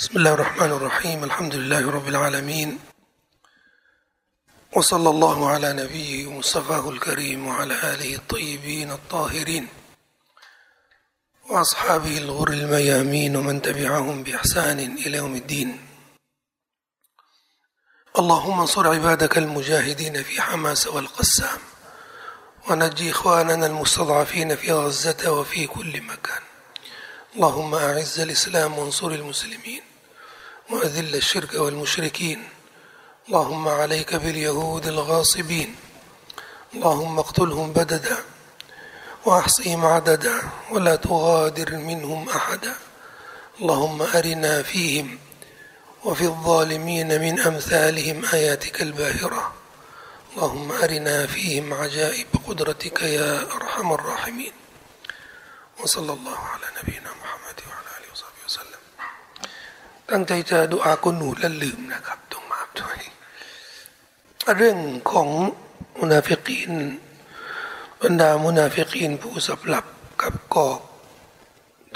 بسم الله الرحمن الرحيم. الحمد لله رب العالمين. وصلى الله على نبيه مصطفاه الكريم وعلى آله الطيبين الطاهرين وأصحابه الغر الميامين ومن تبعهم بإحسان إلى يوم الدين. اللهم انصر عبادك المجاهدين في حماس والقسام ونجي إخواننا المستضعفين في غزة وفي كل مكان. اللهم أعز الإسلام وانصر المسلمين. وأذل الشرك والمشركين. اللهم عليك باليهود الغاصبين. اللهم اقتلهم بددا واحصهم عددا ولا تغادر منهم أحدا. اللهم أرنا فيهم وفي الظالمين من أمثالهم آياتك الباهرة. اللهم أرنا فيهم عجائب قدرتك يا أرحم الراحمين. وصلى الله على نبينا محمد وعلى ตั้งใจจะดูอากุนูและลืมนะครับต้องมาด้วยเรื่องของมุนาฟิกีนบรรดามุนาฟิกีนผู้สับหลับกับกอก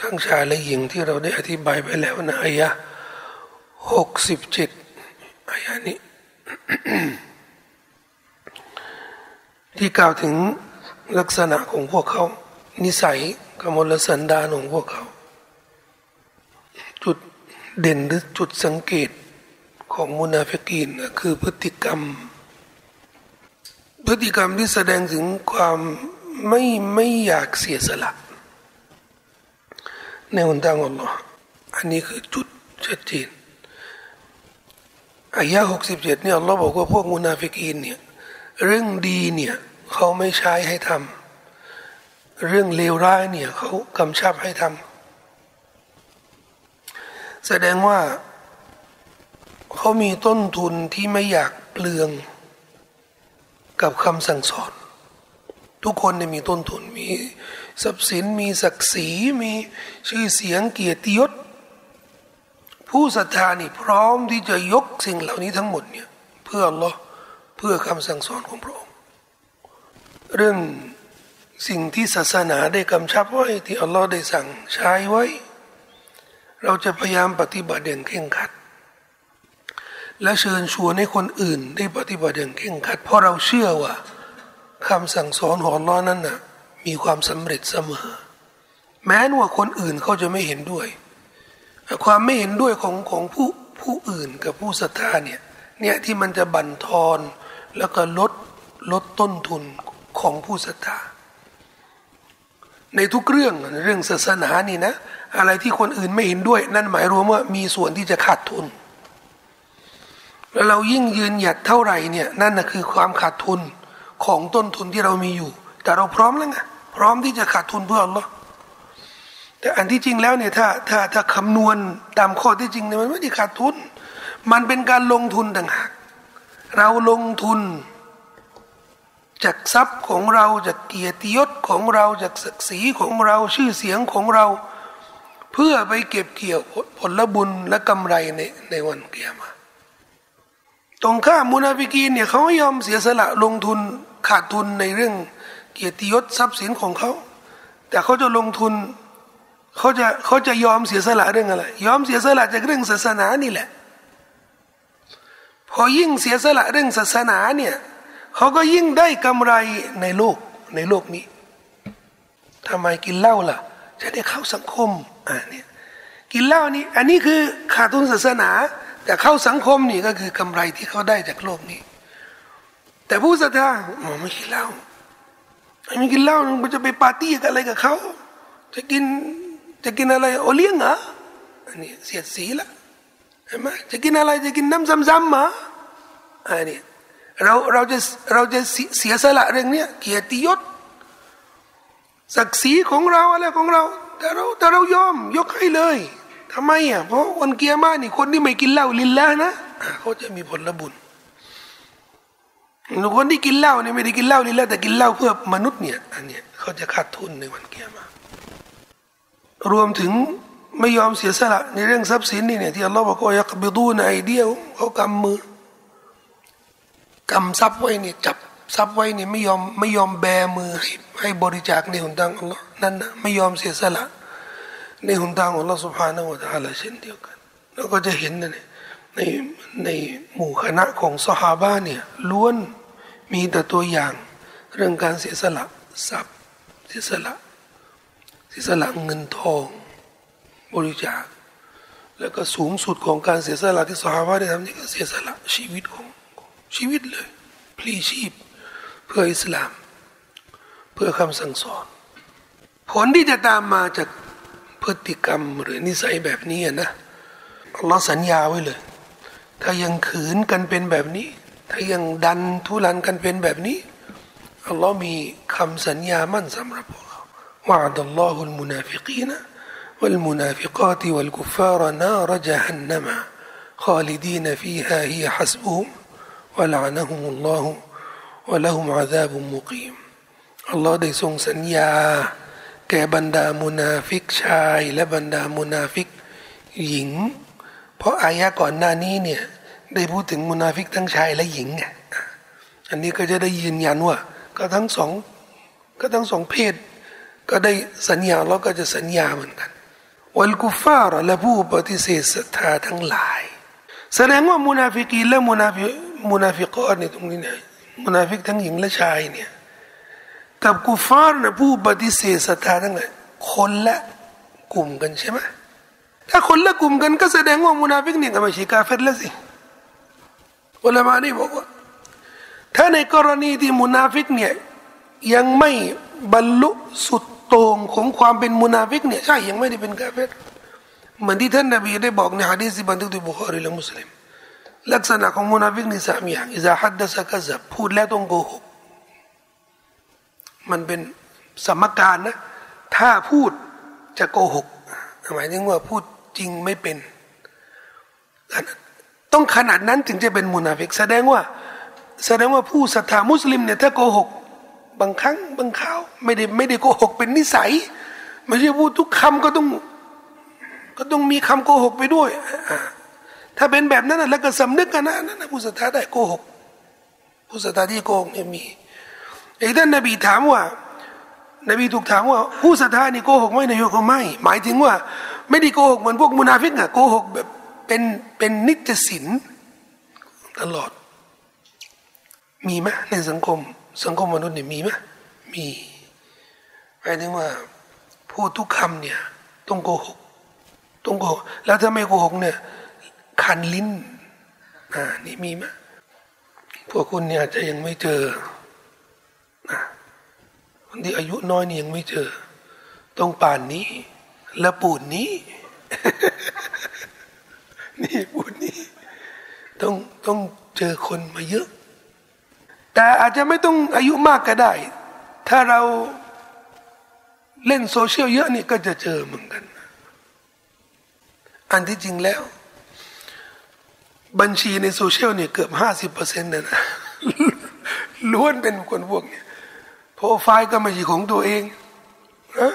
ทั้งชายและหญิงที่เราได้อธิบายไปแล้วนะอายะหกสิบเจ็ดอายะนี้ ที่กล่าวถึงลักษณะของพวกเขา นิสัยกมลสันดานของพวกเขา เด่นหรือจุดสังเกตของมุนาฟิกีนคือพฤติกรรม พฤติกรรมที่แสดงถึงความไม่ไม่อยากเสียสละ ในหนทางอัลลอฮ์อันนี้คือจุดชัดเจนอายะหกสิบเจ็ดเนี่ยอัลลอฮ์บอกว่าพวกมุนาฟิกีนเนี่ยเรื่องดีเนี่ยเขาไม่ใช้ให้ทำเรื่องเลวร้ายเนี่ยเขากำชับให้ทำ แสดงว่าเขามีต้นทุนที่ไม่อยากเปลือง กับคำสั่งสอน ทุกคนเนี่ยมีต้นทุนมีทรัพย์สินมีศักดิ์ศรีมีชื่อเสียงเกียรติยศ ผู้ศรัทธานี่พร้อมที่จะยกสิ่งเหล่านี้ทั้งหมดเนี่ยเพื่ออัลลอฮ์เพื่อคำสั่งสอนของพระองค์เรื่องสิ่งที่ศาสนาได้กำชับไว้ที่อัลลอฮ์ได้สั่งใช้ไว้ เราจะพยายามปฏิบัติอย่างเคร่งครัด และเชิญชวนให้คนอื่นได้ปฏิบัติอย่างเคร่งครัด เพราะเราเชื่อว่าคำสั่งสอนของล้อนั้นน่ะมีความสำเร็จเสมอ แม้ว่าคนอื่นเขาจะไม่เห็นด้วย ความไม่เห็นด้วยของของผู้ผู้อื่นกับผู้ศรัทธาเนี่ยเนี่ยที่มันจะบั่นทอนแล้วก็ลดลดต้นทุนของผู้ศรัทธาในทุกเรื่องเรื่องศาสนานี่นะ อะไรที่คนอื่นไม่เห็นด้วย นั่นหมายรวมว่ามีส่วนที่จะขาดทุน แล้วเรายิ่งยืนหยัดเท่าไหร่เนี่ยนั่นนะคือความขาดทุนของต้นทุนที่เรามีอยู่ แต่เราพร้อมแล้วไงพร้อมที่จะขาดทุนเพื่ออัลลอฮ์แต่อันที่จริงแล้วเนี่ยถ้าถ้าถ้าคำนวณตามข้อที่จริงเนี่ยมันไม่ได้ขาดทุน มันเป็นการลงทุนต่างหากเราลงทุน จากทรัพย์ของเราจากเกียรติยศของเราจากศักดิ์ศรีของเราชื่อเสียงของเรา เพื่อไปเก็บเกี่ยวผลบุญและกำไรในในวันเกียรมาตรงข้ามมุนาฟิกีนเนี่ยเขาไม่ยอมเสียสละลงทุนขาดทุนในเรื่องเกียรติยศทรัพย์สินของเขา แต่เขาจะลงทุนเขาจะเขาจะยอมเสียสละเรื่องอะไร ยอมเสียสละจากเรื่องศาสนานี่แหละ พอยิ่งเสียสละเรื่องศาสนาเนี่ยเขาก็ยิ่งได้กำไรในโลกในโลกนี้ทำไมกินเหล้าล่ะจะได้เข้าสังคม อ่าเนี่ยกินเหล้านี่อันนี้คือขาดทุนศาสนา แต่เข้าสังคมนี่ก็คือกำไรที่เขาได้จากโลกนี้ แต่ผู้ศรัทธาไม่กินเหล้าไม่กินเหล้ามันจะไปปาร์ตี้กับอะไรกับเขาจะกินจะกินอะไรโอเลี้ยงเหรออันนี้เสียดสีละเห็นไหมจะกินอะไรจะกินน้ำซ้ำๆมาอันนี้เราเราจะเราจะเสียสละเรื่องเนี้ยเกียรติยศศักดิ์ศรีของเราอะไรของเรา แต่เราแต่เรายอม ยกให้เลยทำไมอะเพราะวันเกียร์มานี่คนที่ไม่กินเหล้าลินแล้วนะเขาจะมีผลบุญคนที่กินเหล้าเนี่ยไม่ได้กินเหล้าลินแล้วแต่กินเหล้าเพื่อมนุษย์เนี่ยอันเนี้ยเขาจะขาดทุนในวันเกียร์มารวมถึงไม่ยอมเสียสละในเรื่องทรัพย์สินนี่เนี่ยที่อัลลอฮ์บอกว่ายักบิดูในไอเดียวเขากำมือกำทรัพย์ไว้เนี่ยจับ ทรัพย์ไว้เนี่ยไม่ยอมไม่ยอมแบมือให้ให้บริจาคในหนทางอัลลอฮ์นั่นนะไม่ยอมเสียสละ ในหนทางอัลลอฮ์สุภาพนะวตาละเช่นเดียวกันแล้วก็จะเห็นนะเนี่ยในในหมู่คณะของสฮาบะเนี่ยล้วนมีแต่ตัวอย่างเรื่องการเสียสละทรัพย์เสียสละเสียสละเงินทอง บริจาค แล้วก็สูงสุดของการเสียสละที่สฮาบะได้ทำนี่ก็เสียสละชีวิตของชีวิตเลย พลีชีพ เพื่ออิสลาม เพื่อคำสั่งสอน ผลที่จะตามมาจากพฤติกรรมหรือนิสัยแบบนี้นะอัลลอฮ์สัญญาไว้เลย ถ้ายังขืนกันเป็นแบบนี้ ถ้ายังดันทุลันกันเป็นแบบนี้อัลลอฮ์มีคำสัญญามั่นสำหรับพวกเราว่าอัลลอฮุลมุนาฟิกีนะ والمنافقات والكفار نار جهنم خالدين فيها هي حسبهم ولعنهم الله ولهم عذاب مقيمอัลลอฮ์ได้ทรงสัญญา แก่บรรดามุนาฟิกชาย และบรรดามุนาฟิกหญิง เพราะอายะก่อนหน้านี้เนี่ยได้พูดถึงมุนาฟิกทั้งชายและหญิงอันนี้ก็จะได้ยืนยันว่า ก็ทั้งสองก็ทั้งสองเพศ ก็ได้สัญญาแล้วก็จะสัญญาเหมือนกันوالكفارและผู้ปฏิเสธศรัทธาทั้งหลาย แสดงว่ามุนาฟิกีและมุนาฟิมุนาฟิกอนในตรงนี้เนี่ย มุนาฟิกทั้งหญิงและชายเนี่ยกับกุฟาร์นะผู้ปฏิเสธศรัทธาทั้งหลายคนละกลุ่มกันใช่ไหมถ้าคนละกลุ่มกันก็แสดงว่ามุนาฟิกเนี่ยก็ไม่ใช่กาเฟรแล้วสิอุลามานี่บอกว่า ถ้าในกรณีที่มุนาฟิกเนี่ยยังไม่บรรลุสุดโต่งของความเป็นมุนาฟิกเนี่ยใช่ยังไม่ได้เป็นกาเฟรเหมือนที่ท่านนบีได้บอกในฮะดีษบันทึกโดยบุคอรีและมุสลิม ลักษณะของมุนาฟิกนี่สามอย่างإذا حدث كذبพูดแล้วต้องโกหก มันเป็นสมการนะ ถ้าพูดจะโกหกหมายถึงว่าพูดจริงไม่เป็น ต้องขนาดนั้นถึงจะเป็นมุนาฟิก แสดงว่า แสดงว่าผู้ศรัทธามุสลิมเนี่ยถ้าโกหก บางครั้งบางคราวไม่ได้ไม่ได้โกหกเป็นนิสัย ไม่ใช่พูดทุกคำก็ต้อง ก็ต้องมีคำโกหกไปด้วย ถ้าเป็นแบบนั้นแล้วก็สำนึกกันนะนั่นผู้ศรัทธาได้โกหกผู้ศรัทธาที่โกหกเนี่ยมีไอ้ท่านนบีถามว่า นบีถูกถามว่า ผู้ศรัทธานี่โกหกไหมนบีบอกไม่ หมายถึงว่า ไม่ได้โกหกเหมือนพวกมุนาฟิกอะโกหกแบบเป็นเป็นนิจสินตลอด มีไหมในสังคม สังคมมนุษย์เนี่ยมีไหมมีหมายถึงว่าพูดทุกคำเนี่ยต้องโกหกต้องโกหกแล้วถ้าไม่โกหกเนี่ย คันลิ้น อ่า นี่มีไหมพวกคุณเนี่ยอาจจะยังไม่เจอนะคนที่อายุน้อยนี่ยังไม่เจอ ต้องป่านนี้ และปูนนี้ นี่ปูนนี้ ต้องต้องเจอคนมาเยอะ แต่อาจจะไม่ต้องอายุมากก็ได้ ถ้าเราเล่นโซเชียลเยอะนี่ก็จะเจอเหมือนกัน อันที่จริงแล้ว บัญชีในโซเชียลเนี่ยเกือบห้าสิบเปอร์เซ็นต์นะนะล้วนเป็นคนพวกนี้โปรไฟล์ก็ไม่ใช่ของตัวเองนะ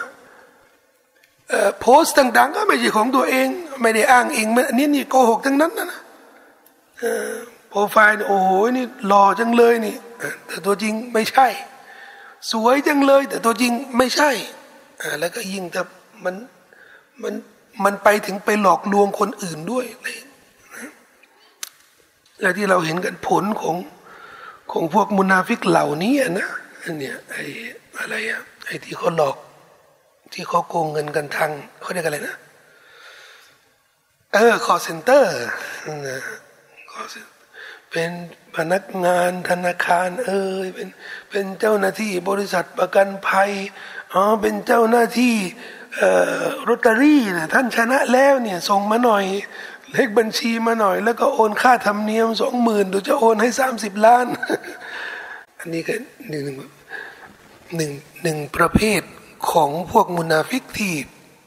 โพสต์ต่างๆ ก็ไม่ใช่ของตัวเอง ไม่ได้อ้างเองอันนี้นี่โกหกทั้งนั้นนะนะโปรไฟล์โอ้โหนี่หล่อจังเลยนี่ แต่ตัวจริงไม่ใช่ สวยจังเลย แต่ตัวจริงไม่ใช่แล้วก็ยิ่งถ้ามันมันมันไปถึงไปหลอกลวงคนอื่นด้วย และที่เราเห็นกันผลของของพวกมุนาฟิกเหล่านี้นะอันเนี้ยไอ้อะไรอะไอ้ที่เขาหลอก ที่เขาโกงเงินกันทางเขาเรียกอะไรนะ เออ call center นะเป็นพนักงานธนาคาร เอ้ยเป็นเป็นเจ้าหน้าที่บริษัทประกันภัยอ๋อเป็นเจ้าหน้าที่ลอตเตอรี่นะท่านชนะแล้วเนี่ยส่งมาหน่อย เลขบัญชีมาหน่อย แล้วก็โอนค่าธรรมเนียมสองหมื่นดูจะโอนให้สามสิบล้าน อันนี้ก็หนึ่งหนึ่งหนึ่งประเภทของพวกมุนาฟิกที่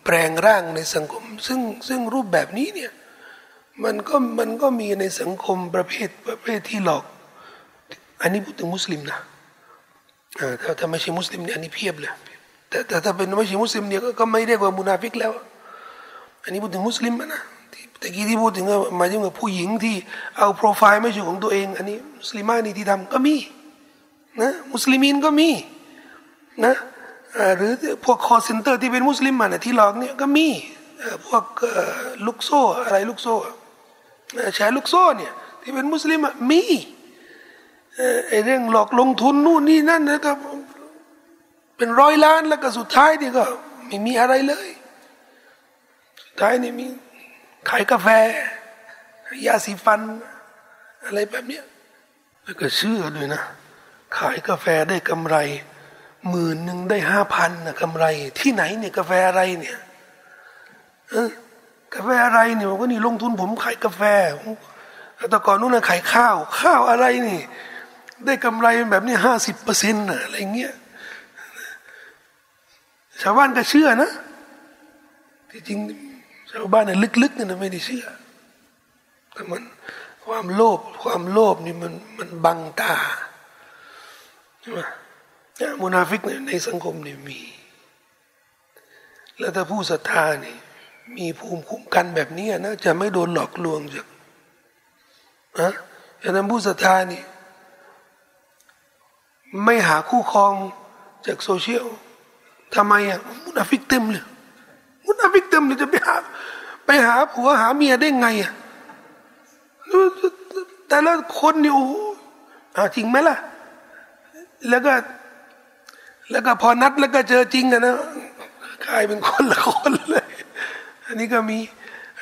แปลงร่างในสังคม ซึ่งซึ่งรูปแบบนี้เนี่ยมันก็มันก็มีในสังคมประเภทประเภทที่หลอก อันนี้พูดถึงมุสลิมนะถ้าถ้าไม่ใช่มุสลิมเนี่ยอันนี้เพียบเลยแต่แต่ถ้าเป็นไม่ใช่มุสลิมเนี่ยก็ไม่เรียกว่ามุนาฟิกแล้ว อันนี้พูดถึงมุสลิมนะ แต่กี้ที่พูดถึงหมายถึงผู้หญิงที่เอาโปรไฟล์ไม่ใช่ของตัวเอง อันนี้มุสลิมานี่ที่ทำก็มีนะมุสลิมินก็มีนะหรือพวก call center ที่เป็นมุสลิมมาเนี่ยที่หลอกเนี่ยก็มีพวกลูกโซ่อะไรลูกโซ่แชร์ลูกโซ่เนี่ยที่เป็นมุสลิมมีไอเรื่องหลอกลงทุนนู่นนี่นั่นนะครับเป็นร้อยล้านแล้วก็สุดท้ายนี่ก็ไม่มีอะไรเลยสุดท้ายนี่มี ขายกาแฟ ยาสีฟัน อะไรแบบเนี้ยแล้วก็เชื่อด้วยนะ ขายกาแฟได้กำไรหมื่นหนึ่งได้ห้าพันนะกำไร ที่ไหนเนี่ยกาแฟอะไรเนี่ยกาแฟอะไรเนี่ยผมก็นี่ลงทุนผมขายกาแฟแต่ก่อนนู้นนะขายข้าว ข้าวอะไรนี่ ได้กำไรแบบนี้ห้าสิบเปอร์เซ็นต์อะไรเงี้ยชาวบ้านก็เชื่อนะที่จริง ชาวบ้านเนี่ยลึกๆเนี่ยไม่ได้เชื่อแต่มันความโลภความโลภนี่มันมันบังตาใช่ไหมมุนาฟิกในสังคมเนี่ยมี แล้วถ้าผู้ศรัทธานี่มีภูมิคุ้มกันแบบนี้นะจะไม่โดนหลอกลวงจากนะอย่างนั้นผู้ศรัทธานี่ไม่หาคู่ครองจากโซเชียลทำไมอะมุนาฟิกเต็มเลย มุนาฟิกเต็มเลยจะไปหา ไปหาผัวหาเมียได้ไงอะแต่ละคนนี่โอ้จริงไหมล่ะ แล้วก็ แล้วก็พอนัดแล้วก็เจอจริงอะนะกลายเป็นคนละคนเลย อันนี้ก็มี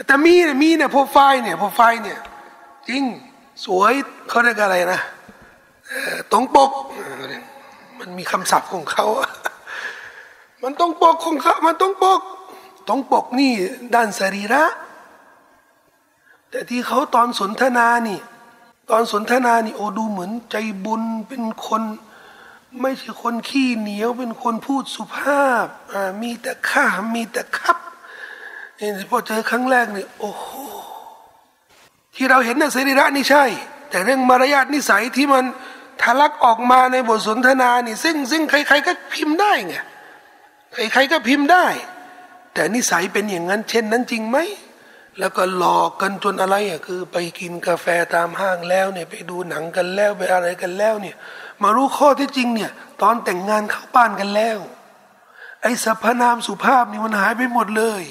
แต่มีเนี่ยมีเนี่ยโปรไฟล์เนี่ยโปรไฟล์เนี่ย จริงสวยเขาเรียกอะไรนะตรงปก มันมีคำศัพท์ของเขา มันต้องปกของเขา มันต้องปก ตรงปกนี่ด้านสรีระ แต่ที่เขาตอนสนทนานี่ ตอนสนทนานี่โอ้ดูเหมือนใจบุญเป็นคน ไม่ใช่คนขี้เหนียวเป็นคนพูดสุภาพมีแต่ข้ามีแต่ครับนี่พอเจอครั้งแรกนี่โอ้โหที่เราเห็นในสรีระนี่ใช่ แต่เรื่องมารยาทนิสัยที่มันทะลักออกมาในบทสนทนานี่ ซึ่งซึ่งใคร ๆ ก็พิมพ์ได้ไงใครๆก็พิมพ์ได้ แต่นิสัยเป็นอย่างนั้น เช่นนั้นจริงไหมแล้วก็หลอกกันจนอะไรอะคือไปกินกาแฟตามห้างแล้วเนี่ยไปดูหนังกันแล้วไปอะไรกันแล้วเนี่ย มารู้ข้อที่จริงเนี่ย ตอนแต่งงานเข้าบ้านกันแล้ว ไอ้สรรพนามสุภาพนี่มันหายไปหมดเลย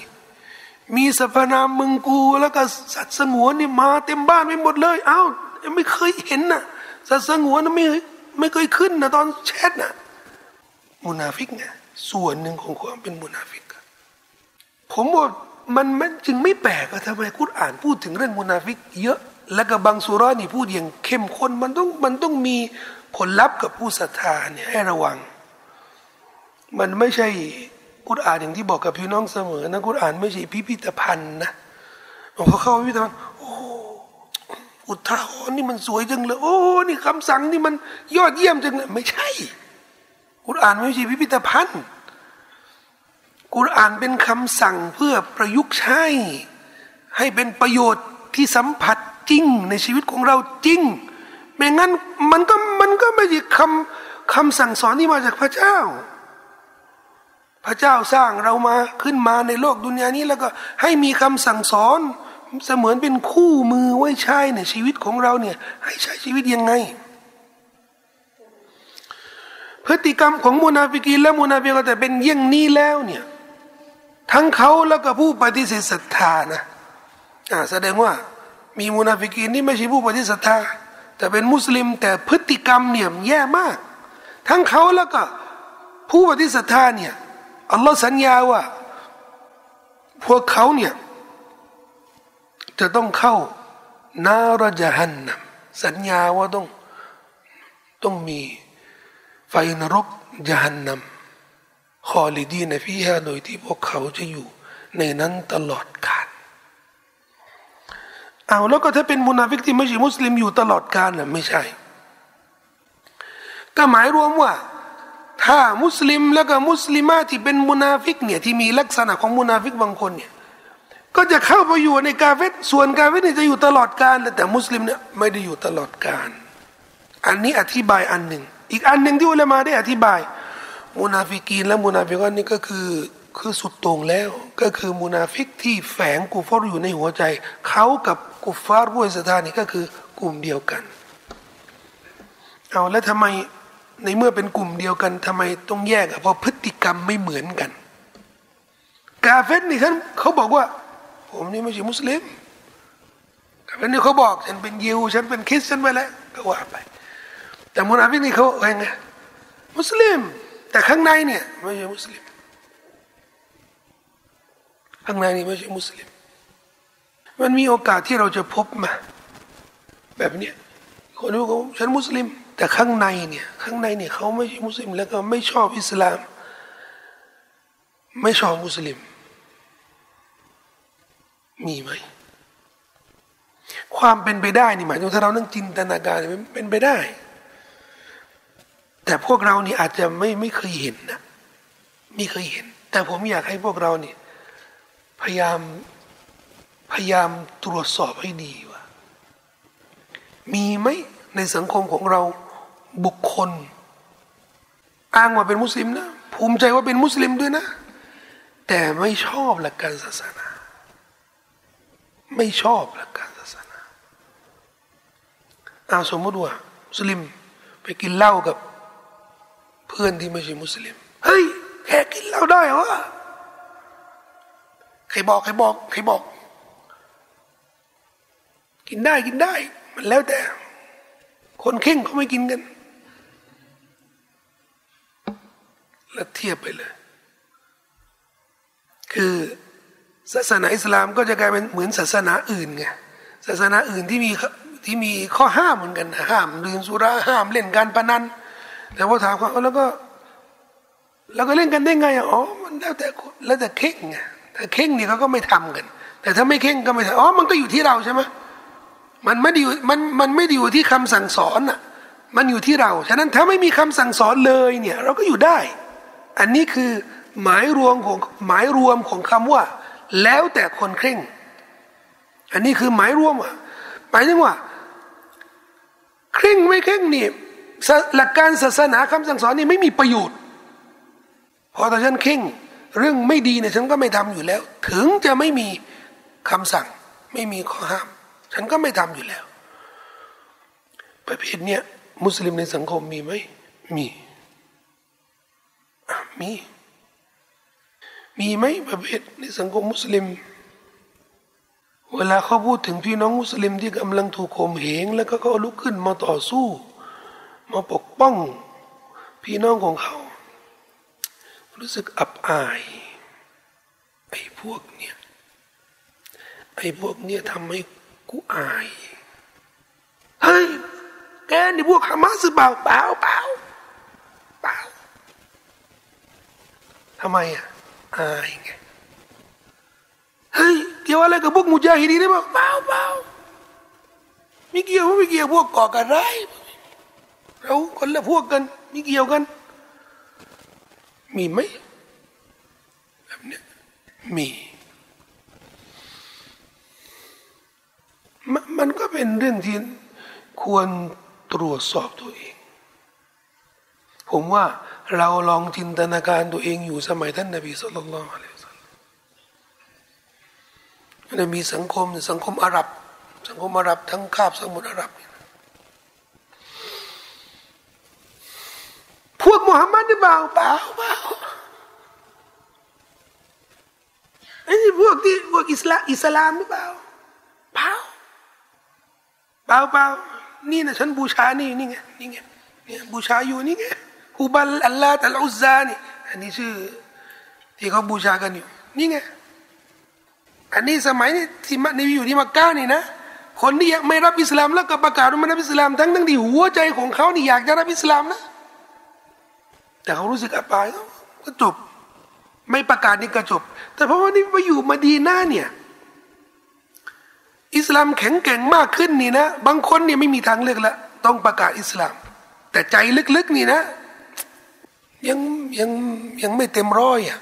มีสรรพนามมึงกู แล้วก็สัตว์สงวนนี่มาเต็มบ้านไปหมดเลยเอ้าไม่เคยเห็นน่ะสัตว์สงวนไม่ไม่เคยขึ้นนะตอนแชทน่ะมุนาฟิกไงส่วนหนึ่งของความเป็นมุนาฟิก ผมว่ามันมันจึงไม่แปลกอะทำไมกุรอานพูดถึงเรื่องมุนาฟิก เยอะ แล้วก็บางสุรานี่พูดอย่างเข้มข้นมันต้องมันต้องมีผลลัพธ์กับผู้ศรัทธาเนี่ยให้ระวัง มันไม่ใช่กุรอ่านอย่างที่บอกกับพี่น้องเสมอนะกุรอ่านไม่ใช่พิพิธภัณฑ์นะพอเข้าพิพิธภัณฑ์โอ้อุทาหรณ์นี่มันสวยจังเลย โอ้นี่คำสั่งนี่มันยอดเยี่ยมจังเลยไม่ใช่กุรอ่านไม่ใช่พิพิธภัณฑ์ กุรอานเป็นคำสั่งเพื่อประยุกต์ใช้ ให้เป็นประโยชน์ที่สัมผัสจริงในชีวิตของเราจริง ไม่งั้นมันก็มันก็ไม่ใช่คำคำสั่งสอนที่มาจากพระเจ้า พระเจ้าสร้างเรามาขึ้นมาในโลกดุนยานี้แล้วก็ให้มีคำสั่งสอนเสมือนเป็นคู่มือไว้ใช้ในชีวิตของเราเนี่ยให้ใช้ชีวิตยังไง พฤติกรรมของมุนาฟิกีนและมุนาฟิกอตเป็นเยี่ยงนี้แล้วเนี่ย ทั้งเขาแล้วก็ผู้ปฏิเสธศรัทธานะอ่าแสดงว่ามีมุนาฟิกีนที่ไม่ใช่ผู้ปฏิเสธศรัทธาแต่เป็นมุสลิมแต่พฤติกรรมเนี่ยแย่มาก ทั้งเขาแล้วก็ผู้ปฏิเสธศรัทธาเนี่ยอัลลอฮ์สัญญาว่า พวกเขาเนี่ยจะต้องเข้านารจหันนำสัญญาว่าต้องต้องมีไฟนรกญะฮันนัม خالدين فيها โดยที่พวกเขาจะอยู่ในนั้นตลอดกาลเอาแล้วก็ถ้าเป็นมุนาฟิกที่ไม่ใช่มุสลิมอยู่ตลอดกาลน่ะไม่ใช่ก็หมายรวมว่า ถ้ามุสลิมแล้วก็มุสลิมาที่เป็นมุนาฟิกเนี่ยที่มีลักษณะของมุนาฟิกบางคนเนี่ยก็จะเข้าไปอยู่ในกาเฟรส่วนกาเฟรเนี่ยจะอยู่ตลอดกาลแต่มุสลิมเนี่ยไม่ได้อยู่ตลอดกาลอันนี้อธิบายอันหนึ่งอีกอันหนึ่งที่อุลามาได้อธิบาย มุนาฟิกีนและมุนาฟิกอตนี่ก็คือคือสุดโต่งแล้วก็คือมุนาฟิกที่แฝงกูฟอรอยู่ในหัวใจ เขากับกุฟาร์ผู้ศรัทธานี่ก็คือกลุ่มเดียวกัน เอาแล้วทำไมในเมื่อเป็นกลุ่มเดียวกันทำไมต้องแยกอะเพราะพฤติกรรมไม่เหมือนกัน กาเฟรนี่ฉันเขาบอกว่า ผมนี่ไม่ใช่มุสลิมกาเฟตนี่เขาบอกฉันเป็นยิวฉันเป็นคริสฉันไปแล้วก็ว่าไป แต่มุนาฟิกนี่เขาว่าไงมุสลิม แต่ข้างในเนี่ยไม่ใช่มุสลิม ข้างในนี่ไม่ใช่มุสลิม มันมีโอกาสที่เราจะพบมา แบบเนี้ยคนรู้ว่าฉันมุสลิม แต่ข้างในเนี่ยข้างในเนี่ยเขาไม่ใช่มุสลิม แล้วก็ไม่ชอบอิสลาม ไม่ชอบมุสลิม มีไหมความเป็นไปได้นี่หมายถึงถ้าเรานั่งจินตนาการเป็นไปได้ แต่พวกเรานี่อาจจะไม่ไม่เคยเห็นนะไม่เคยเห็น แต่ผมอยากให้พวกเราเนี่ยพยายามพยายามตรวจสอบให้ดีว่า มีไหมในสังคมของเราบุคคล อ้างว่าเป็นมุสลิมนะภูมิใจว่าเป็นมุสลิมด้วยนะ แต่ไม่ชอบหลักการศาสนา ไม่ชอบหลักการศาสนาอาสมมติว่ามุสลิมไปกินเหล้ากับ เพื่อนที่ไม่ใช่มุสลิม เฮ้ยแค่กินเหล้าได้เหรอใครบอกใครบอกใครบอก กินได้กินได้ มันแล้วแต่ คนเข่งเขาไม่กินกัน แล้วเทียบไปเลย คือศาสนาอิสลามก็จะกลายเป็นเหมือนศาสนาอื่นไงศาสนาอื่นที่มีที่มีข้อห้ามเหมือนกัน ห้ามดื่มสุราห้ามเล่นการพนัน แต่พอถามเขาแล้วก็ แล้วก็เล่นกันได้ไงอ๋อมันแล้วแต่แล้วแต่เข่งไงแต่เข่งนี่เขาก็ไม่ทำกัน แต่ถ้าไม่เข่งก็ไม่ทำอ๋อมันก็อยู่ที่เราใช่ไหมมันไม่ดีมันมันไม่ดีอยู่ที่คำสั่งสอนอะ มันอยู่ที่เราฉะนั้นถ้าไม่มีคำสั่งสอนเลยเนี่ย เราก็อยู่ได้ อันนี้คือหมายรวมของหมายรวมของคำว่า แล้วแต่คนเคร่ง อันนี้คือหมายรวมอะหมายถึงว่า เคร่งไม่เคร่งนี่ หลักการศาสนาคำสั่งสอนนี่ไม่มีประโยชน์ พอแต่ฉันเข่งเรื่องไม่ดีเนี่ยฉันก็ไม่ทำอยู่แล้ว ถึงจะไม่มีคำสั่ง ไม่มีข้อห้าม ฉันก็ไม่ทำอยู่แล้ว ประเภทเนี้ยมุสลิมในสังคมมีไหมมีมี มีไหมประเภทในสังคมมุสลิม เวลาเขาพูดถึงพี่น้องมุสลิมที่กำลังถูกข่มเหงแล้วก็เขาลุกขึ้นมาต่อสู้ มาปกป้องพี่น้องของเขา รู้สึกอับอายไอ้พวกเนี่ยไอ้พวกเนี่ยทำให้กูอายเฮ้ยแกนี่พวกฮามาสเปล่าเปล่าเปล่าเปล่าทำไมอะอายไงเฮ้ยเกี่ยวอะไรกับพวกมุจาฮิดีนได้ป่าเปล่าเปล่าไม่เกี่ยวไม่เกี่ยวพวกก่อการร้าย เราคนละพวกกันมีเกี่ยวกัน มีไหมแบบนี้มีมมันก็เป็นเรื่องที่ควรตรวจสอบตัวเอง ผมว่าเราลองจินตนาการตัวเองอยู่สมัยท่านนบีสุลต่านละอัลลอฮฺมีสังคมสังคมอาหรับ สังคมอาหรับทั้งคาบสมุทรอาหรับพ วกมุฮัมมัดหรือเปล่าเปล่าเปล่าไอ้นี่พวกที่พวกอิสลามอิสลามหรือเปล่าเปล่าเปล่าเปล่านี่นะฉันบูชานี่นี่ไงนี่ไงเนี่ยบูชาอยู่นี่ไงฮูบัลอัลลาตัลอุซานี่อันนี้ชื่อที่เขาบูชากันอยู่นี่ไงอันนี้สมัยนี้ที่มันีอยู่ที่มักกะนี่นะคนที่ยังไม่รับอิสลามแล้วก็ประกาศว่าไม่รับอิสลามทั้งทั้งที่หัวใจของเขานี่อยากจะรับอิสลามนะ แต่เขารู้สึกอับอายก็จบไม่ประกาศนี่ก็จบ แต่เพราะว่านี่ไปอยู่มาดีหน่าเนี่ย อิสลามแข็งแกร่งมากขึ้นนี่นะ บางคนเนี่ยไม่มีทางเลือกล้วต้องประกาศอิสลาม แต่ใจลึกๆนี่นะ ยังยังยังไม่เต็มร้อยอะ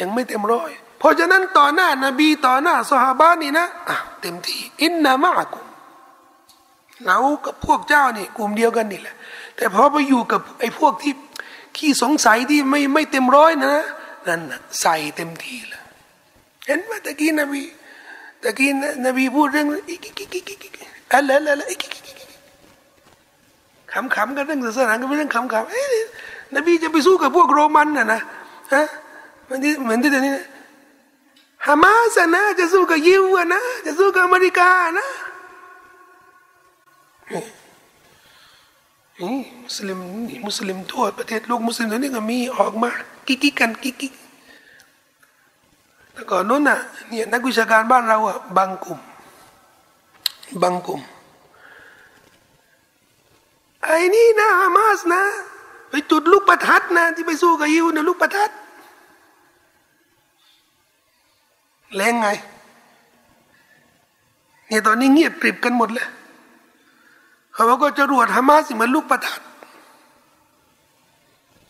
ยังไม่เต็มร้อย เพราะฉะนั้นต่อหน้านาบีต่อหน้าสหบานี่นะอะเต็มที่อินนามะกุมเรากับพวกเจ้านี่กลุ่มเดียวกันนี่แหละ แต่พอไปอยู่กับไอ้พวกที่ขี้สงสัยที่ไม่ไม่เต็มร้อยนะนั่นใส่เต็มที่ล้วเห็นไหมตะกี้นบีตะกี้นบีพูดเรื่องอีกอีกอีกอีกอีกอะไรอะไรอีกอีกอีกขำขำกันเรื่องศาสนาก็เป็นเรื่องขำขำเอ้นบีจะไปสู้กับพวกโรมันน่ะนะฮะมันที่เหมือนที่เดี๋ยวนี้ฮามาสนะจะสู้กับยิวนะจะสู้กับอเมริกานะนี่ มุสลิมนี่มุสลิมทั่วประเทศลูกมุสลิมตัวนี้ก็มีออกมากิ๊กกันกิ๊กแต่ก่อนนู้นน่ะเนี่ยนักวิชาการบ้านเราอะบางกลุ่มบางกลุ่มไอ้นี่นะฮามาสนะ ไปจุดลูกประทัดนะ ที่ไปสู้กับยิวเนี่ยลูกประทัดแรงไงเนี่ยตอนนี้เงียบกริบกันหมดเลย เขาบอกว่าจรวดฮามาสเหมือนลูกประทัด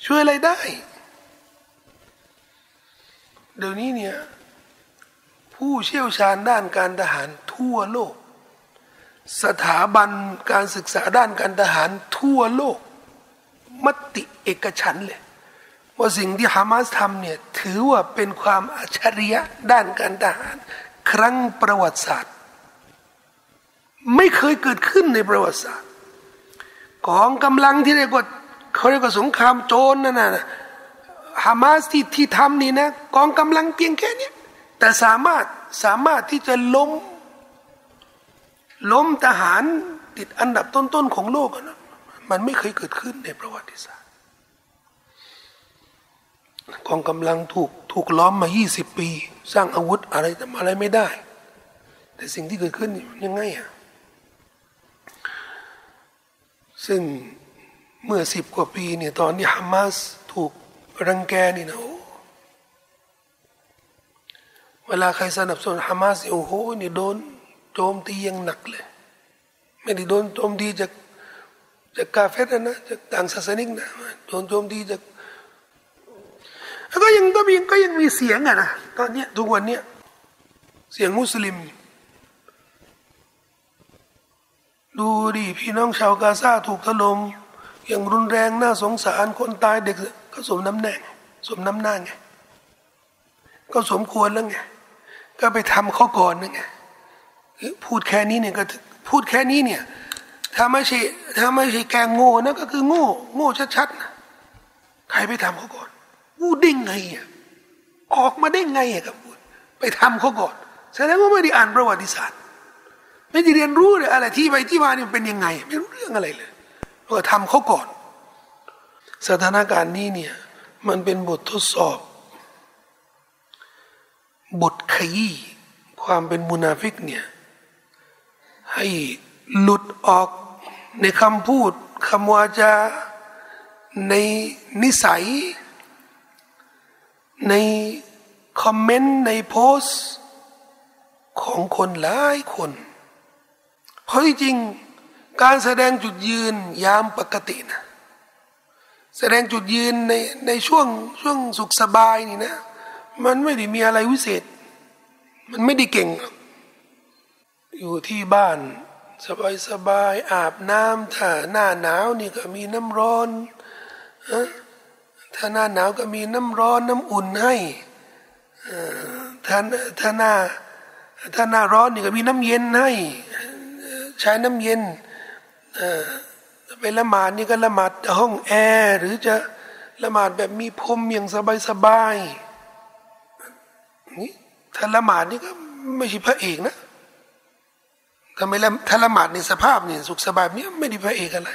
ช่วยอะไรได้ เดี๋ยวนี้เนี่ย ผู้เชี่ยวชาญด้านการทหารทั่วโลก สถาบันการศึกษาด้านการทหารทั่วโลก มติเอกฉันเลย ว่าสิ่งที่ฮามาสทำเนี่ย ถือว่าเป็นความอัจฉริยะด้านการทหาร ครั้งประวัติศาสตร์ ไม่เคยเกิดขึ้นในประวัติศาสตร์กองกำลังที่เรียกว่าเขาเรียกว่าสงครามโจรนั่นนะฮามาสที่ที่ทำนี่นะกองกำลังเพียงแค่นี้แต่สามารถสามารถที่จะล้ม ล้มทหารติดอันดับต้นๆของโลกนะมันไม่เคยเกิดขึ้นในประวัติศาสตร์กองกำลังถูกถูกล้อมมา 20 ปี สร้างอาวุธอะไรทำอะไรไม่ได้ แต่สิ่งที่เกิดขึ้นยังไงอะ ซึ่งเมื่อสิบกว่าปีเนี่ยตอนที่ฮามาสถูกรังแกนี่นะเวลาใครสนับสนุนฮามาสโอ้โหนี่โดนโจมตียังหนักเลย ไม่ได้โดนโจมตีจากจากกาเฟตนะจากต่างศาสนิกนะโดนโจมตีจากแล้วก็ยังก็มีก็ยังมีเสียงอะนะตอนเนี้ยทุกวันเนี้ยเสียงมุสลิม ดูดิพี่น้องชาวกาซาถูกถล่มอย่างรุนแรงน่าสงสารคนตายเด็กก็สมน้ำแน่งสมน้ำหน้าไงก็สมควรแล้วไงก็ไปทำเขาก่อนนั่นไงพูดแค่นี้เนี่ยก็พูดแค่นี้เนี่ยถ้าไม่ใช่ถ้าไม่ใช่แกงโง่นะก็คือโง่โง่ชัดๆนะใครไปทำเขาก่อนพูดได้ไงอะออกมาได้ไงอะครับพูดไปทำเขาก่อนแสดงว่าไม่ได้อ่านประวัติศาสตร์ ไม่ได้เรียนรู้เลยอะไรที่ไปที่มาเนี่ยเป็นยังไง ไม่รู้เรื่องอะไรเลยก็ทำเขาก่อน สถานการณ์นี้เนี่ยมันเป็นบททดสอบ บทขยี้ความเป็นมุนาฟิกเนี่ยให้หลุดออกในคำพูดคำวาจาในนิสัย ในคอมเมนต์ ในโพสต์ ของคนหลายคน เพราะจริงการแสดงจุดยืนยามปกตินะแสดงจุดยืนในในช่วงช่วงสุขสบายนี่นะ มันไม่ได้มีอะไรวิเศษ มันไม่ได้เก่ง อยู่ที่บ้าน สบายสบายอาบน้ำถ้าหน้าหนาวนี่ก็มีน้ำร้อนถ้าหน้าหนาวก็มีน้ำร้อนน้ำอุ่นให้ถ้าถ้าหน้าถ้าหน้าร้อนนี่ก็มีน้ำเย็นให้ ใช้น้ำเย็นไปละหมาดนี่ก็ละหมาดห้องแอร์หรือจะละหมาดแบบมีพรมอย่างสบายๆนี่ถ้าละหมาดนี่ก็ไม่ใช่พระเอกนะถ้าไม่ละถ้าละหมาดในสภาพนี่สุขสบายนี่ไม่ได้พระเอกอะไร